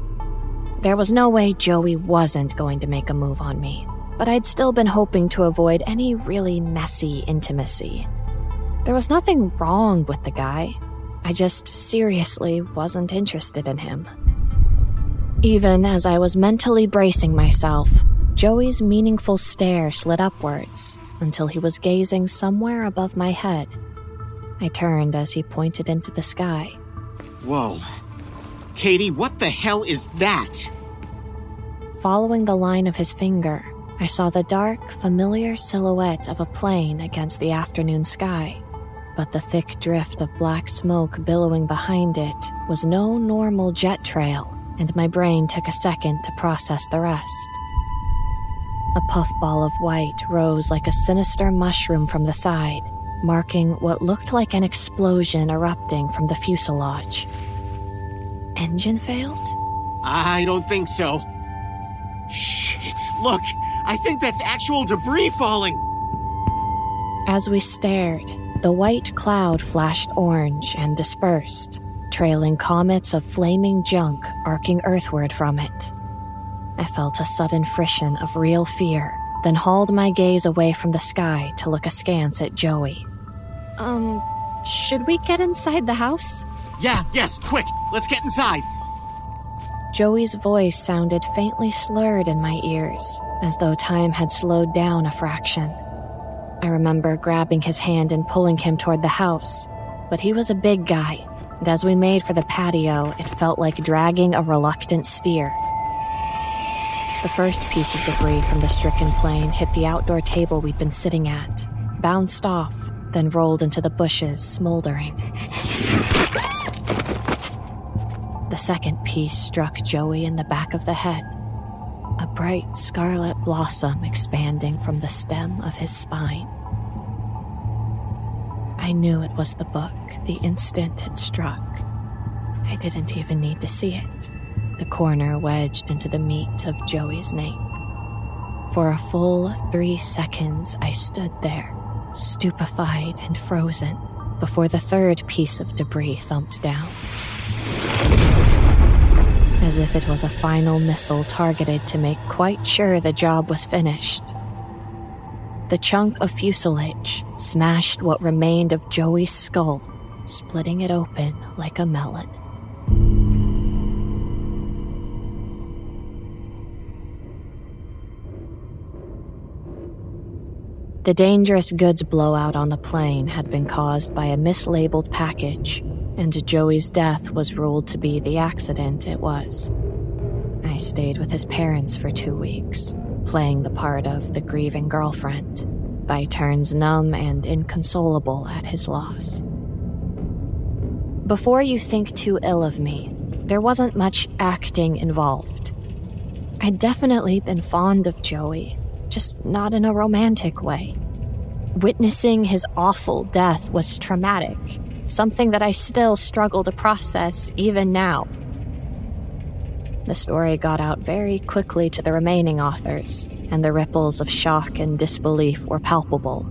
There was no way Joey wasn't going to make a move on me, but I'd still been hoping to avoid any really messy intimacy. There was nothing wrong with the guy. I just seriously wasn't interested in him. Even as I was mentally bracing myself, Joey's meaningful stare slid upwards until he was gazing somewhere above my head. I turned as he pointed into the sky. Whoa. Katie, what the hell is that? Following the line of his finger, I saw the dark, familiar silhouette of a plane against the afternoon sky. But the thick drift of black smoke billowing behind it was no normal jet trail, and my brain took a second to process the rest. A puffball of white rose like a sinister mushroom from the side, marking what looked like an explosion erupting from the fuselage. Engine failed? I don't think so. Shit. Look, I think that's actual debris falling. As we stared, the white cloud flashed orange and dispersed, trailing comets of flaming junk arcing earthward from it. I felt a sudden frisson of real fear, then hauled my gaze away from the sky to look askance at Joey. Um, should we get inside the house? Yeah, yes, quick, let's get inside. Joey's voice sounded faintly slurred in my ears, as though time had slowed down a fraction. I remember grabbing his hand and pulling him toward the house, but he was a big guy, and as we made for the patio, it felt like dragging a reluctant steer. The first piece of debris from the stricken plane hit the outdoor table we'd been sitting at, bounced off, then rolled into the bushes, smoldering. The second piece struck Joey in the back of the head, a bright scarlet blossom expanding from the stem of his spine. I knew it was the book the instant it struck. I didn't even need to see it, the corner wedged into the meat of Joey's nape. For a full three seconds, I stood there, stupefied and frozen, before the third piece of debris thumped down as if it was a final missile targeted to make quite sure the job was finished. The chunk of fuselage smashed what remained of Joey's skull, splitting it open like a melon. The dangerous goods blowout on the plane had been caused by a mislabeled package and Joey's death was ruled to be the accident it was. I stayed with his parents for two weeks, playing the part of the grieving girlfriend, by turns numb and inconsolable at his loss. Before you think too ill of me, there wasn't much acting involved. I'd definitely been fond of Joey, just not in a romantic way. Witnessing his awful death was traumatic, something that I still struggle to process even now. The story got out very quickly to the remaining authors, and the ripples of shock and disbelief were palpable.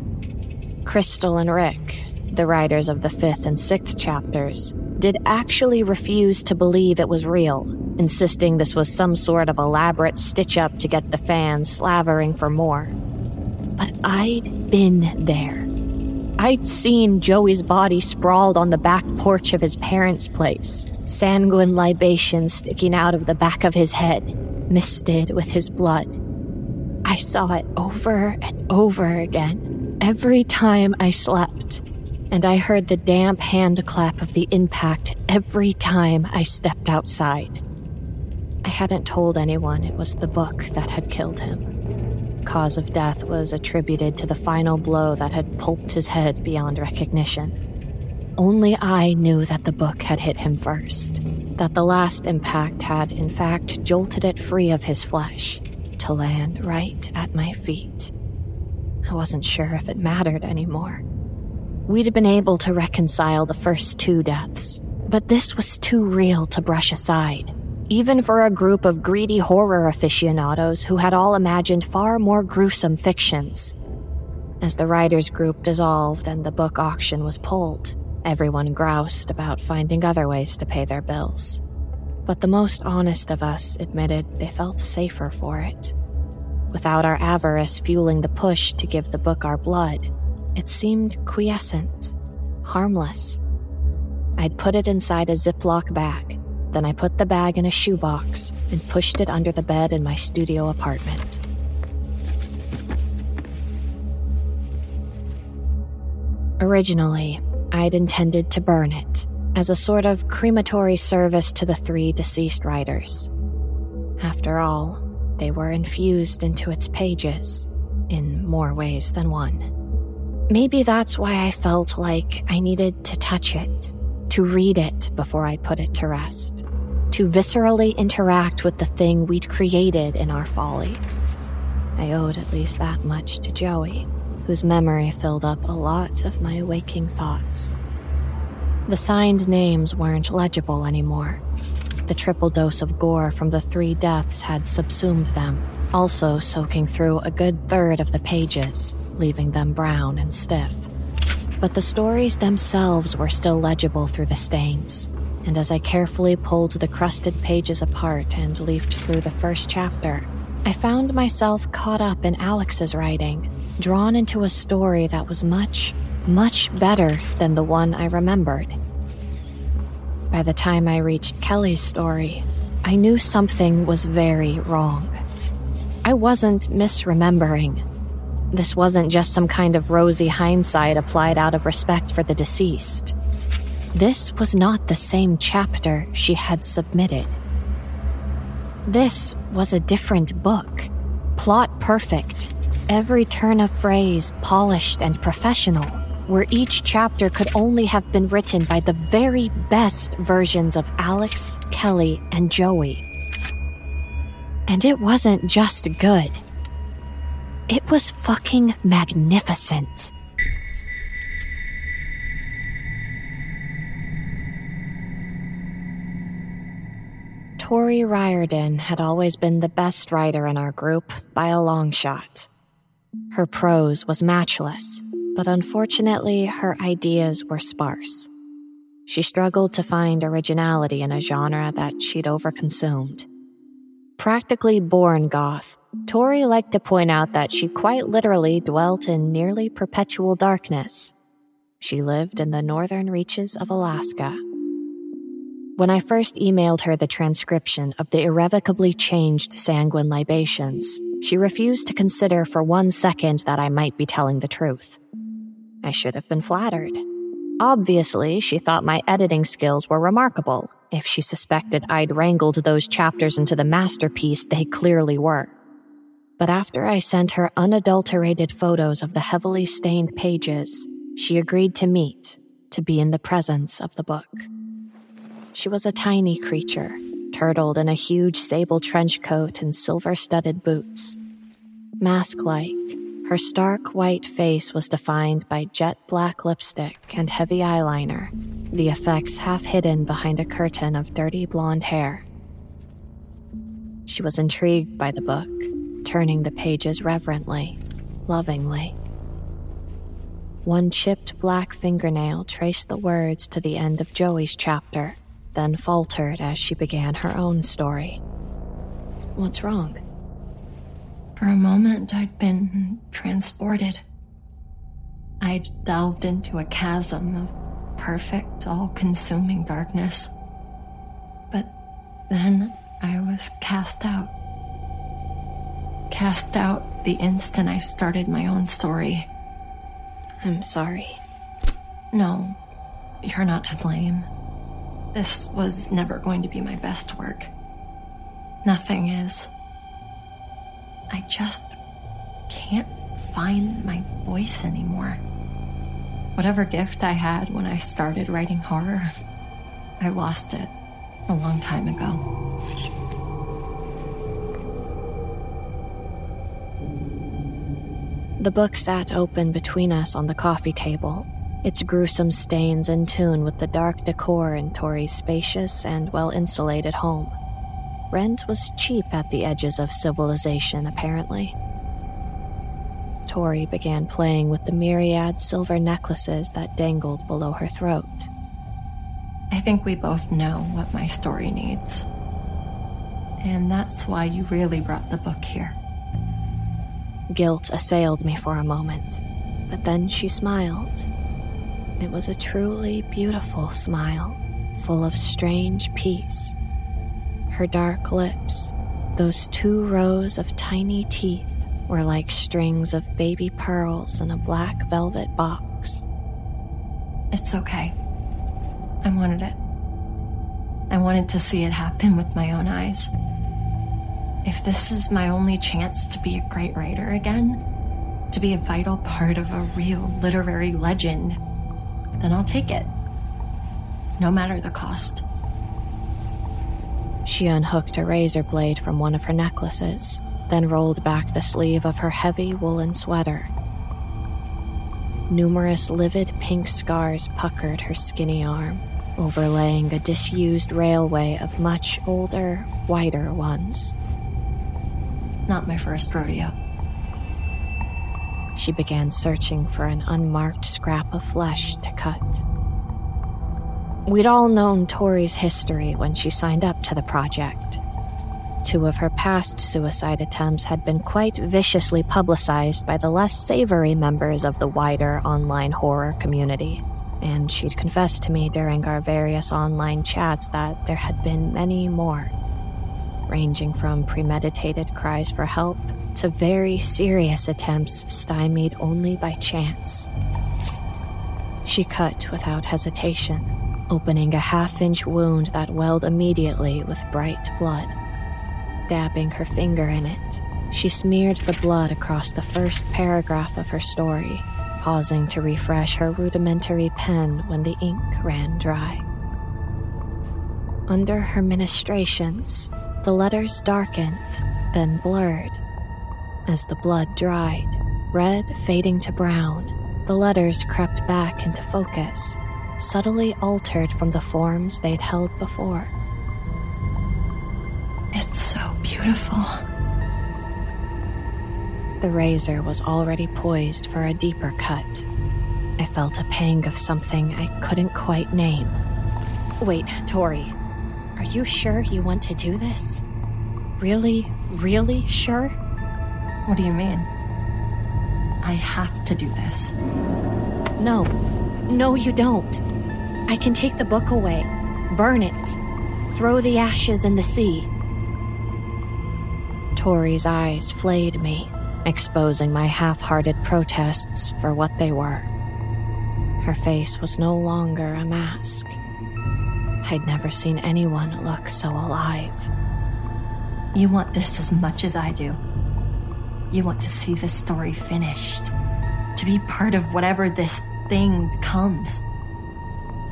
Crystal and Rick, the writers of the fifth and sixth chapters, did actually refuse to believe it was real, insisting this was some sort of elaborate stitch up to get the fans slavering for more. But I'd been there. I'd seen Joey's body sprawled on the back porch of his parents' place, sanguine libations sticking out of the back of his head, misted with his blood. I saw it over and over again, every time I slept, and I heard the damp hand clap of the impact every time I stepped outside. I hadn't told anyone it was the book that had killed him cause of death was attributed to the final blow that had pulped his head beyond recognition. Only I knew that the book had hit him first, that the last impact had, in fact, jolted it free of his flesh to land right at my feet. I wasn't sure if it mattered anymore. We'd been able to reconcile the first two deaths, but this was too real to brush aside even for a group of greedy horror aficionados who had all imagined far more gruesome fictions. As the writers' group dissolved and the book auction was pulled, everyone groused about finding other ways to pay their bills. But the most honest of us admitted they felt safer for it. Without our avarice fueling the push to give the book our blood, it seemed quiescent, harmless. I'd put it inside a Ziploc bag then I put the bag in a shoebox and pushed it under the bed in my studio apartment. Originally, I'd intended to burn it as a sort of crematory service to the three deceased writers. After all, they were infused into its pages in more ways than one. Maybe that's why I felt like I needed to touch it to read it before I put it to rest, to viscerally interact with the thing we'd created in our folly. I owed at least that much to Joey, whose memory filled up a lot of my waking thoughts. The signed names weren't legible anymore. The triple dose of gore from the three deaths had subsumed them, also soaking through a good third of the pages, leaving them brown and stiff. But the stories themselves were still legible through the stains, and as I carefully pulled the crusted pages apart and leafed through the first chapter, I found myself caught up in Alex's writing, drawn into a story that was much, much better than the one I remembered. By the time I reached Kelly's story, I knew something was very wrong. I wasn't misremembering. This wasn't just some kind of rosy hindsight applied out of respect for the deceased. This was not the same chapter she had submitted. This was a different book. Plot perfect, every turn of phrase polished and professional, where each chapter could only have been written by the very best versions of Alex, Kelly, and Joey. And it wasn't just good, it was fucking magnificent. Tori Riordan had always been the best writer in our group by a long shot. Her prose was matchless, but unfortunately, her ideas were sparse. She struggled to find originality in a genre that she'd overconsumed. Practically born goth, Tori liked to point out that she quite literally dwelt in nearly perpetual darkness. She lived in the northern reaches of Alaska. When I first emailed her the transcription of the irrevocably changed sanguine libations, she refused to consider for one second that I might be telling the truth. I should have been flattered. Obviously, she thought my editing skills were remarkable, if she suspected I'd wrangled those chapters into the masterpiece they clearly were. But after I sent her unadulterated photos of the heavily stained pages, she agreed to meet, to be in the presence of the book. She was a tiny creature, turtled in a huge sable trench coat and silver studded boots. Mask like, her stark white face was defined by jet black lipstick and heavy eyeliner, the effects half hidden behind a curtain of dirty blonde hair. She was intrigued by the book, turning the pages reverently, lovingly. One chipped black fingernail traced the words to the end of Joey's chapter then faltered as she began her own story. What's wrong? For a moment, I'd been transported. I'd delved into a chasm of perfect, all consuming darkness. But then I was cast out. Cast out the instant I started my own story. I'm sorry. No, you're not to blame. This was never going to be my best work. Nothing is. I just can't find my voice anymore. Whatever gift I had when I started writing horror, I lost it a long time ago. The book sat open between us on the coffee table, its gruesome stains in tune with the dark decor in Tori's spacious and well insulated home. Rent was cheap at the edges of civilization, apparently. Tori began playing with the myriad silver necklaces that dangled below her throat. I think we both know what my story needs. And that's why you really brought the book here. Guilt assailed me for a moment, but then she smiled it was a truly beautiful smile, full of strange peace. Her dark lips, those two rows of tiny teeth, were like strings of baby pearls in a black velvet box. It's okay. I wanted it. I wanted to see it happen with my own eyes. If this is my only chance to be a great writer again, to be a vital part of a real literary legend, then I'll take it. No matter the cost. She unhooked a razor blade from one of her necklaces, then rolled back the sleeve of her heavy woolen sweater. Numerous livid pink scars puckered her skinny arm, overlaying a disused railway of much older, whiter ones. Not my first rodeo. She began searching for an unmarked scrap of flesh to cut. We'd all known Tori's history when she signed up to the project. Two of her past suicide attempts had been quite viciously publicized by the less savory members of the wider online horror community, and she'd confessed to me during our various online chats that there had been many more, ranging from premeditated cries for help to very serious attempts stymied only by chance. She cut without hesitation, opening a half inch wound that welled immediately with bright blood. Dabbing her finger in it, she smeared the blood across the first paragraph of her story, pausing to refresh her rudimentary pen when the ink ran dry. Under her ministrations, the letters darkened, then blurred, as the blood dried, red fading to brown, the letters crept back into focus, subtly altered from the forms they'd held before. It's so beautiful. The razor was already poised for a deeper cut. I felt a pang of something I couldn't quite name. Wait, Tori, are you sure you want to do this? Really, really sure? What do you mean? I have to do this. No. No, you don't. I can take the book away, burn it, throw the ashes in the sea. Tori's eyes flayed me, exposing my half hearted protests for what they were. Her face was no longer a mask. I'd never seen anyone look so alive. You want this as much as I do. You want to see this story finished, to be part of whatever this thing becomes.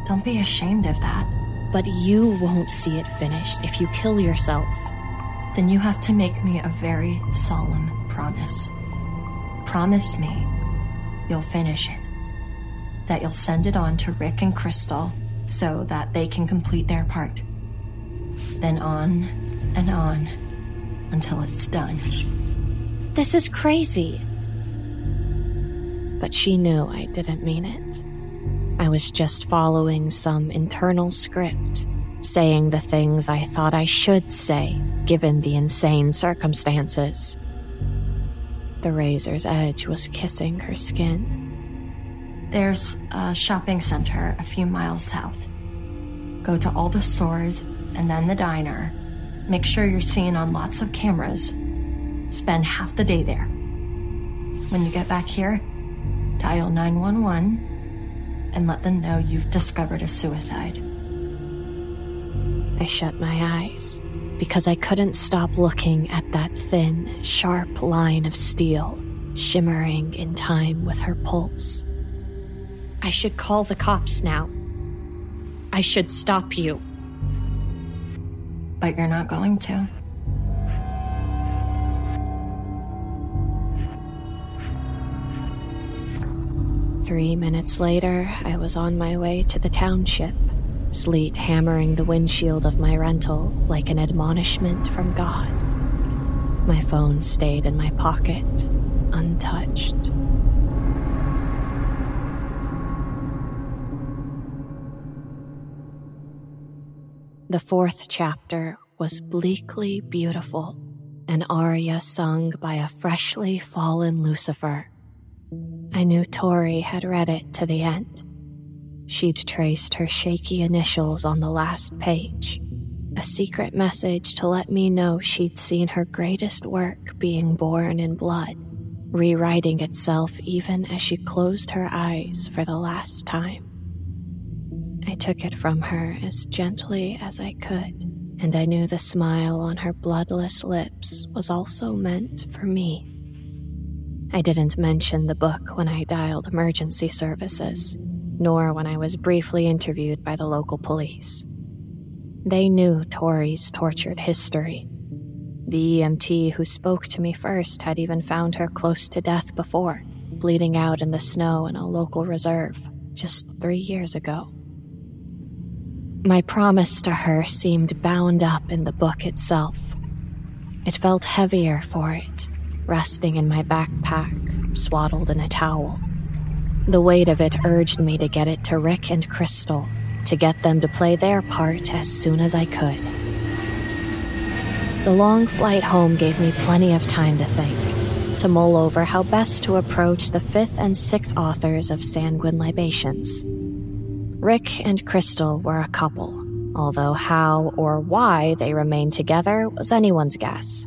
Don't be ashamed of that. But you won't see it finished if you kill yourself. Then you have to make me a very solemn promise. Promise me you'll finish it. That you'll send it on to Rick and Crystal so that they can complete their part. Then on and on until it's done. This is crazy. But she knew I didn't mean it. I was just following some internal script, saying the things I thought I should say, given the insane circumstances. The razor's edge was kissing her skin. There's a shopping center a few miles south. Go to all the stores and then the diner. Make sure you're seen on lots of cameras Spend half the day there. When you get back here, dial 911 and let them know you've discovered a suicide. I shut my eyes because I couldn't stop looking at that thin, sharp line of steel shimmering in time with her pulse. I should call the cops now. I should stop you. But you're not going to. Three minutes later, I was on my way to the township, sleet hammering the windshield of my rental like an admonishment from God. My phone stayed in my pocket, untouched. The fourth chapter was bleakly beautiful, an aria sung by a freshly fallen Lucifer. I knew Tori had read it to the end. She'd traced her shaky initials on the last page, a secret message to let me know she'd seen her greatest work being born in blood, rewriting itself even as she closed her eyes for the last time. I took it from her as gently as I could, and I knew the smile on her bloodless lips was also meant for me. I didn't mention the book when I dialed emergency services, nor when I was briefly interviewed by the local police. They knew Tori's tortured history. The EMT who spoke to me first had even found her close to death before, bleeding out in the snow in a local reserve just three years ago. My promise to her seemed bound up in the book itself. It felt heavier for it, resting in my backpack, swaddled in a towel. The weight of it urged me to get it to Rick and Crystal, to get them to play their part as soon as I could. The long flight home gave me plenty of time to think, to mull over how best to approach the fifth and sixth authors of Sanguine Libations. Rick and Crystal were a couple, although how or why they remained together was anyone's guess.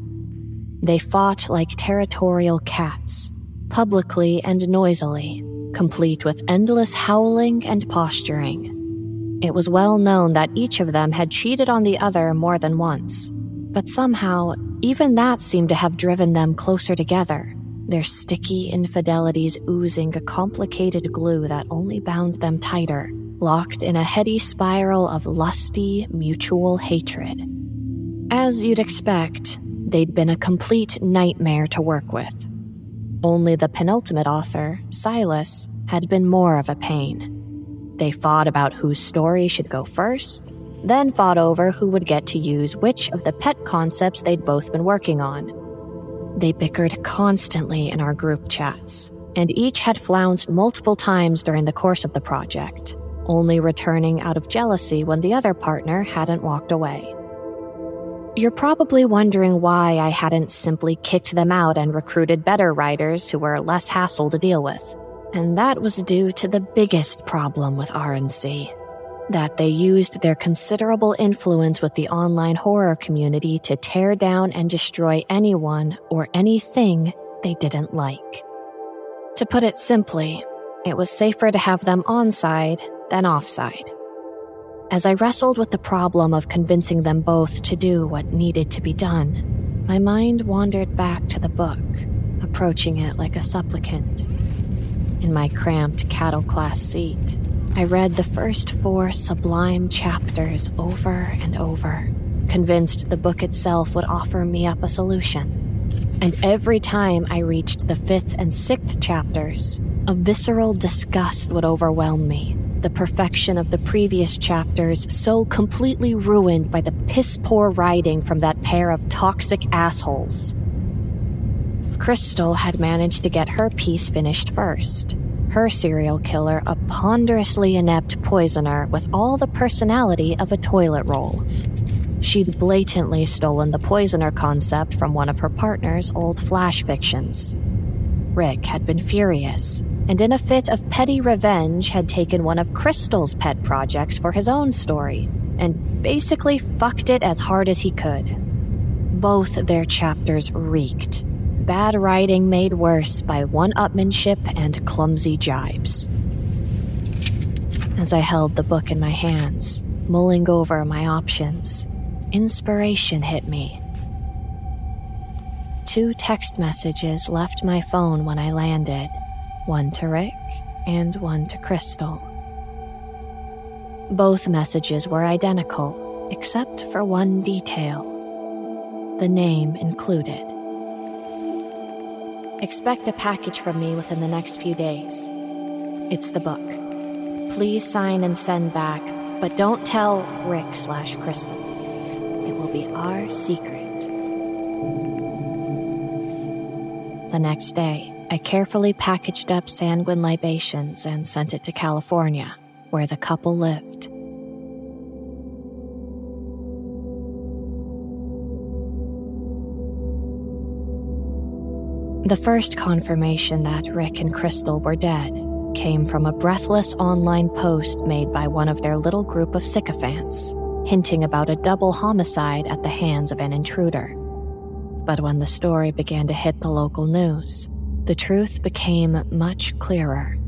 They fought like territorial cats, publicly and noisily, complete with endless howling and posturing. It was well known that each of them had cheated on the other more than once, but somehow, even that seemed to have driven them closer together, their sticky infidelities oozing a complicated glue that only bound them tighter, locked in a heady spiral of lusty, mutual hatred. As you'd expect, they'd been a complete nightmare to work with. Only the penultimate author, Silas, had been more of a pain. They fought about whose story should go first, then fought over who would get to use which of the pet concepts they'd both been working on. They bickered constantly in our group chats, and each had flounced multiple times during the course of the project, only returning out of jealousy when the other partner hadn't walked away. You're probably wondering why I hadn't simply kicked them out and recruited better writers who were less hassle to deal with. And that was due to the biggest problem with RNC that they used their considerable influence with the online horror community to tear down and destroy anyone or anything they didn't like. To put it simply, it was safer to have them on side than off side. As I wrestled with the problem of convincing them both to do what needed to be done, my mind wandered back to the book, approaching it like a supplicant. In my cramped cattle class seat, I read the first four sublime chapters over and over, convinced the book itself would offer me up a solution. And every time I reached the fifth and sixth chapters, a visceral disgust would overwhelm me the perfection of the previous chapters so completely ruined by the piss poor writing from that pair of toxic assholes. Crystal had managed to get her piece finished first. Her serial killer, a ponderously inept poisoner with all the personality of a toilet roll. She'd blatantly stolen the poisoner concept from one of her partner's old flash fictions. Rick had been furious and in a fit of petty revenge had taken one of Crystal's pet projects for his own story, and basically fucked it as hard as he could. Both their chapters reeked, bad writing made worse by one upmanship and clumsy jibes. As I held the book in my hands, mulling over my options, inspiration hit me. Two text messages left my phone when I landed one to Rick and one to Crystal. Both messages were identical, except for one detail the name included. Expect a package from me within the next few days. It's the book. Please sign and send back, but don't tell Rick slash Crystal. It will be our secret. The next day, I carefully packaged up sanguine libations and sent it to California, where the couple lived. The first confirmation that Rick and Crystal were dead came from a breathless online post made by one of their little group of sycophants, hinting about a double homicide at the hands of an intruder. But when the story began to hit the local news, the truth became much clearer.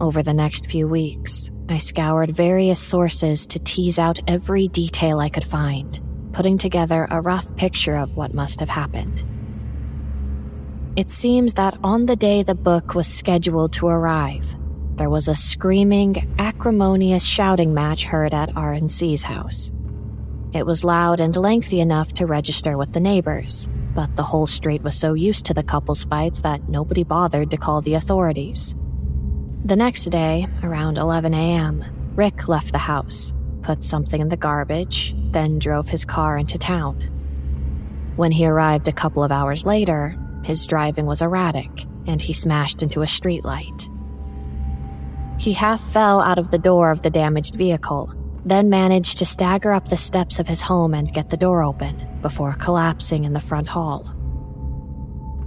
Over the next few weeks, I scoured various sources to tease out every detail I could find, putting together a rough picture of what must have happened. It seems that on the day the book was scheduled to arrive, there was a screaming, acrimonious shouting match heard at RNC's house. It was loud and lengthy enough to register with the neighbors, but the whole street was so used to the couple's fights that nobody bothered to call the authorities. The next day, around 11 a.m., Rick left the house, put something in the garbage, then drove his car into town. When he arrived a couple of hours later, his driving was erratic and he smashed into a streetlight. He half fell out of the door of the damaged vehicle, then managed to stagger up the steps of his home and get the door open before collapsing in the front hall.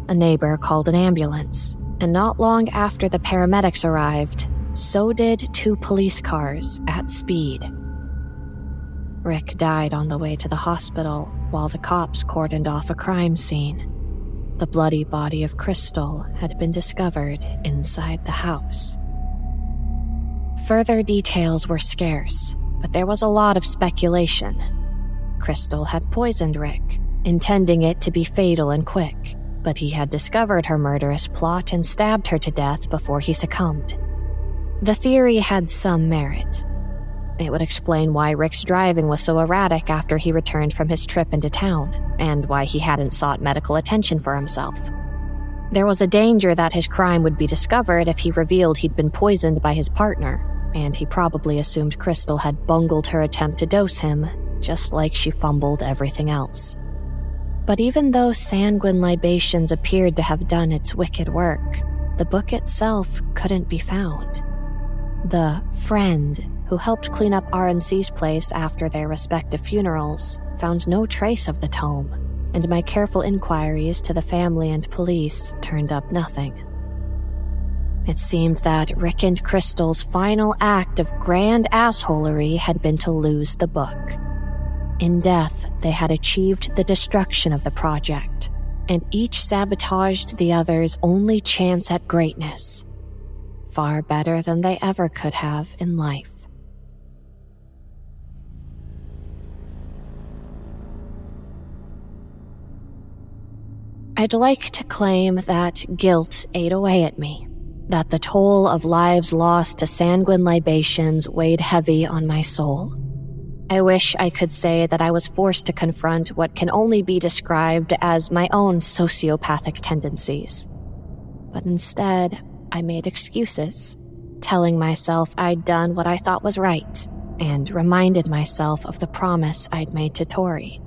A neighbor called an ambulance, and not long after the paramedics arrived, so did two police cars at speed. Rick died on the way to the hospital while the cops cordoned off a crime scene. The bloody body of Crystal had been discovered inside the house. Further details were scarce, but there was a lot of speculation. Crystal had poisoned Rick, intending it to be fatal and quick, but he had discovered her murderous plot and stabbed her to death before he succumbed. The theory had some merit. It would explain why Rick's driving was so erratic after he returned from his trip into town, and why he hadn't sought medical attention for himself. There was a danger that his crime would be discovered if he revealed he'd been poisoned by his partner, and he probably assumed Crystal had bungled her attempt to dose him, just like she fumbled everything else. But even though sanguine libations appeared to have done its wicked work, the book itself couldn't be found. The friend who helped clean up RNC's place after their respective funerals found no trace of the tome, and my careful inquiries to the family and police turned up nothing. It seemed that Rick and Crystal's final act of grand assholery had been to lose the book. In death, they had achieved the destruction of the project, and each sabotaged the other's only chance at greatness. Far better than they ever could have in life. I'd like to claim that guilt ate away at me that the toll of lives lost to sanguine libations weighed heavy on my soul. I wish I could say that I was forced to confront what can only be described as my own sociopathic tendencies. But instead, I made excuses, telling myself I'd done what I thought was right, and reminded myself of the promise I'd made to Tori.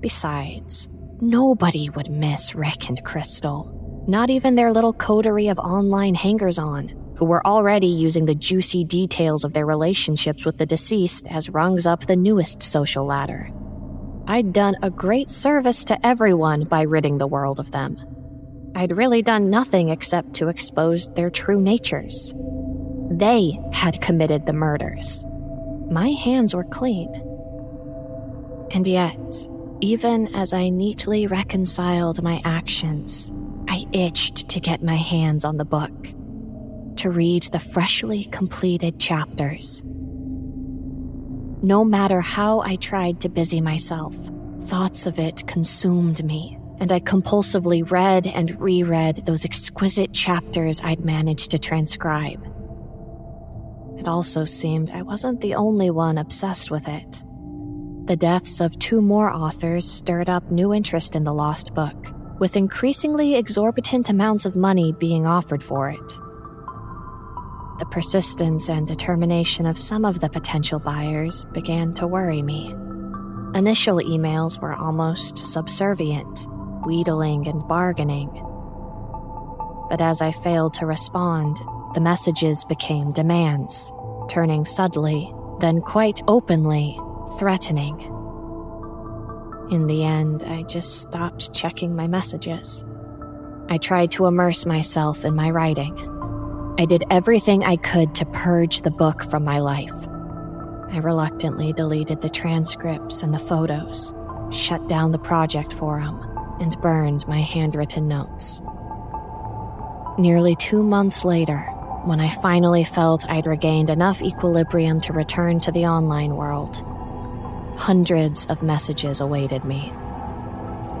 Besides, nobody would miss Rick and Crystal not even their little coterie of online hangers on, who were already using the juicy details of their relationships with the deceased as rungs up the newest social ladder. I'd done a great service to everyone by ridding the world of them. I'd really done nothing except to expose their true natures. They had committed the murders. My hands were clean. And yet, even as I neatly reconciled my actions, I itched to get my hands on the book, to read the freshly completed chapters. No matter how I tried to busy myself, thoughts of it consumed me, and I compulsively read and reread those exquisite chapters I'd managed to transcribe. It also seemed I wasn't the only one obsessed with it. The deaths of two more authors stirred up new interest in the lost book with increasingly exorbitant amounts of money being offered for it. The persistence and determination of some of the potential buyers began to worry me. Initial emails were almost subservient, wheedling and bargaining. But as I failed to respond, the messages became demands, turning subtly, then quite openly, threatening. In the end, I just stopped checking my messages. I tried to immerse myself in my writing. I did everything I could to purge the book from my life. I reluctantly deleted the transcripts and the photos, shut down the project forum, and burned my handwritten notes. Nearly two months later, when I finally felt I'd regained enough equilibrium to return to the online world, Hundreds of messages awaited me.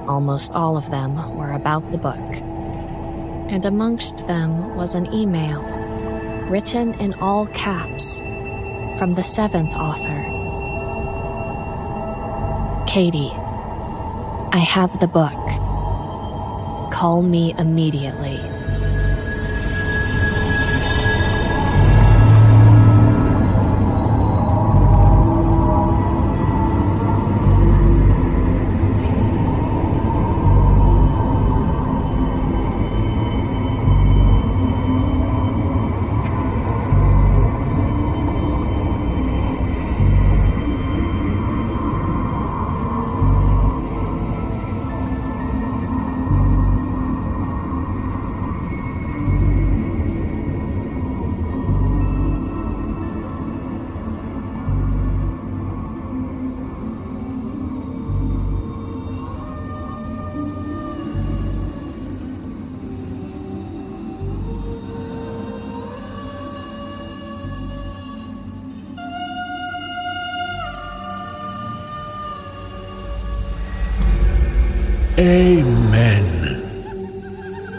Almost all of them were about the book. And amongst them was an email, written in all caps, from the seventh author. Katie, I have the book. Call me immediately. Amen.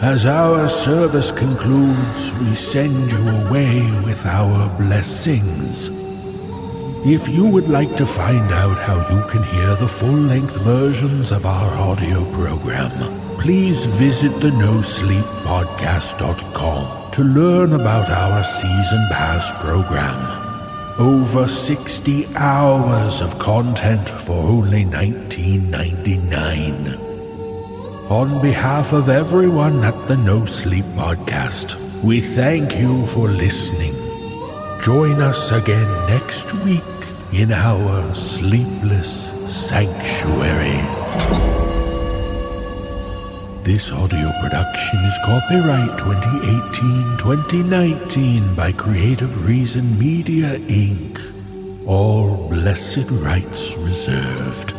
As our service concludes, we send you away with our blessings. If you would like to find out how you can hear the full length versions of our audio program, please visit the NoSleepPodcast.com to learn about our season pass program. Over 60 hours of content for only $19.99. On behalf of everyone at the NoSleep Podcast, we thank you for listening. Join us again next week in our sleepless sanctuary. This audio production is copyright 2018-2019 by Creative Reason Media Inc. All blessed rights reserved.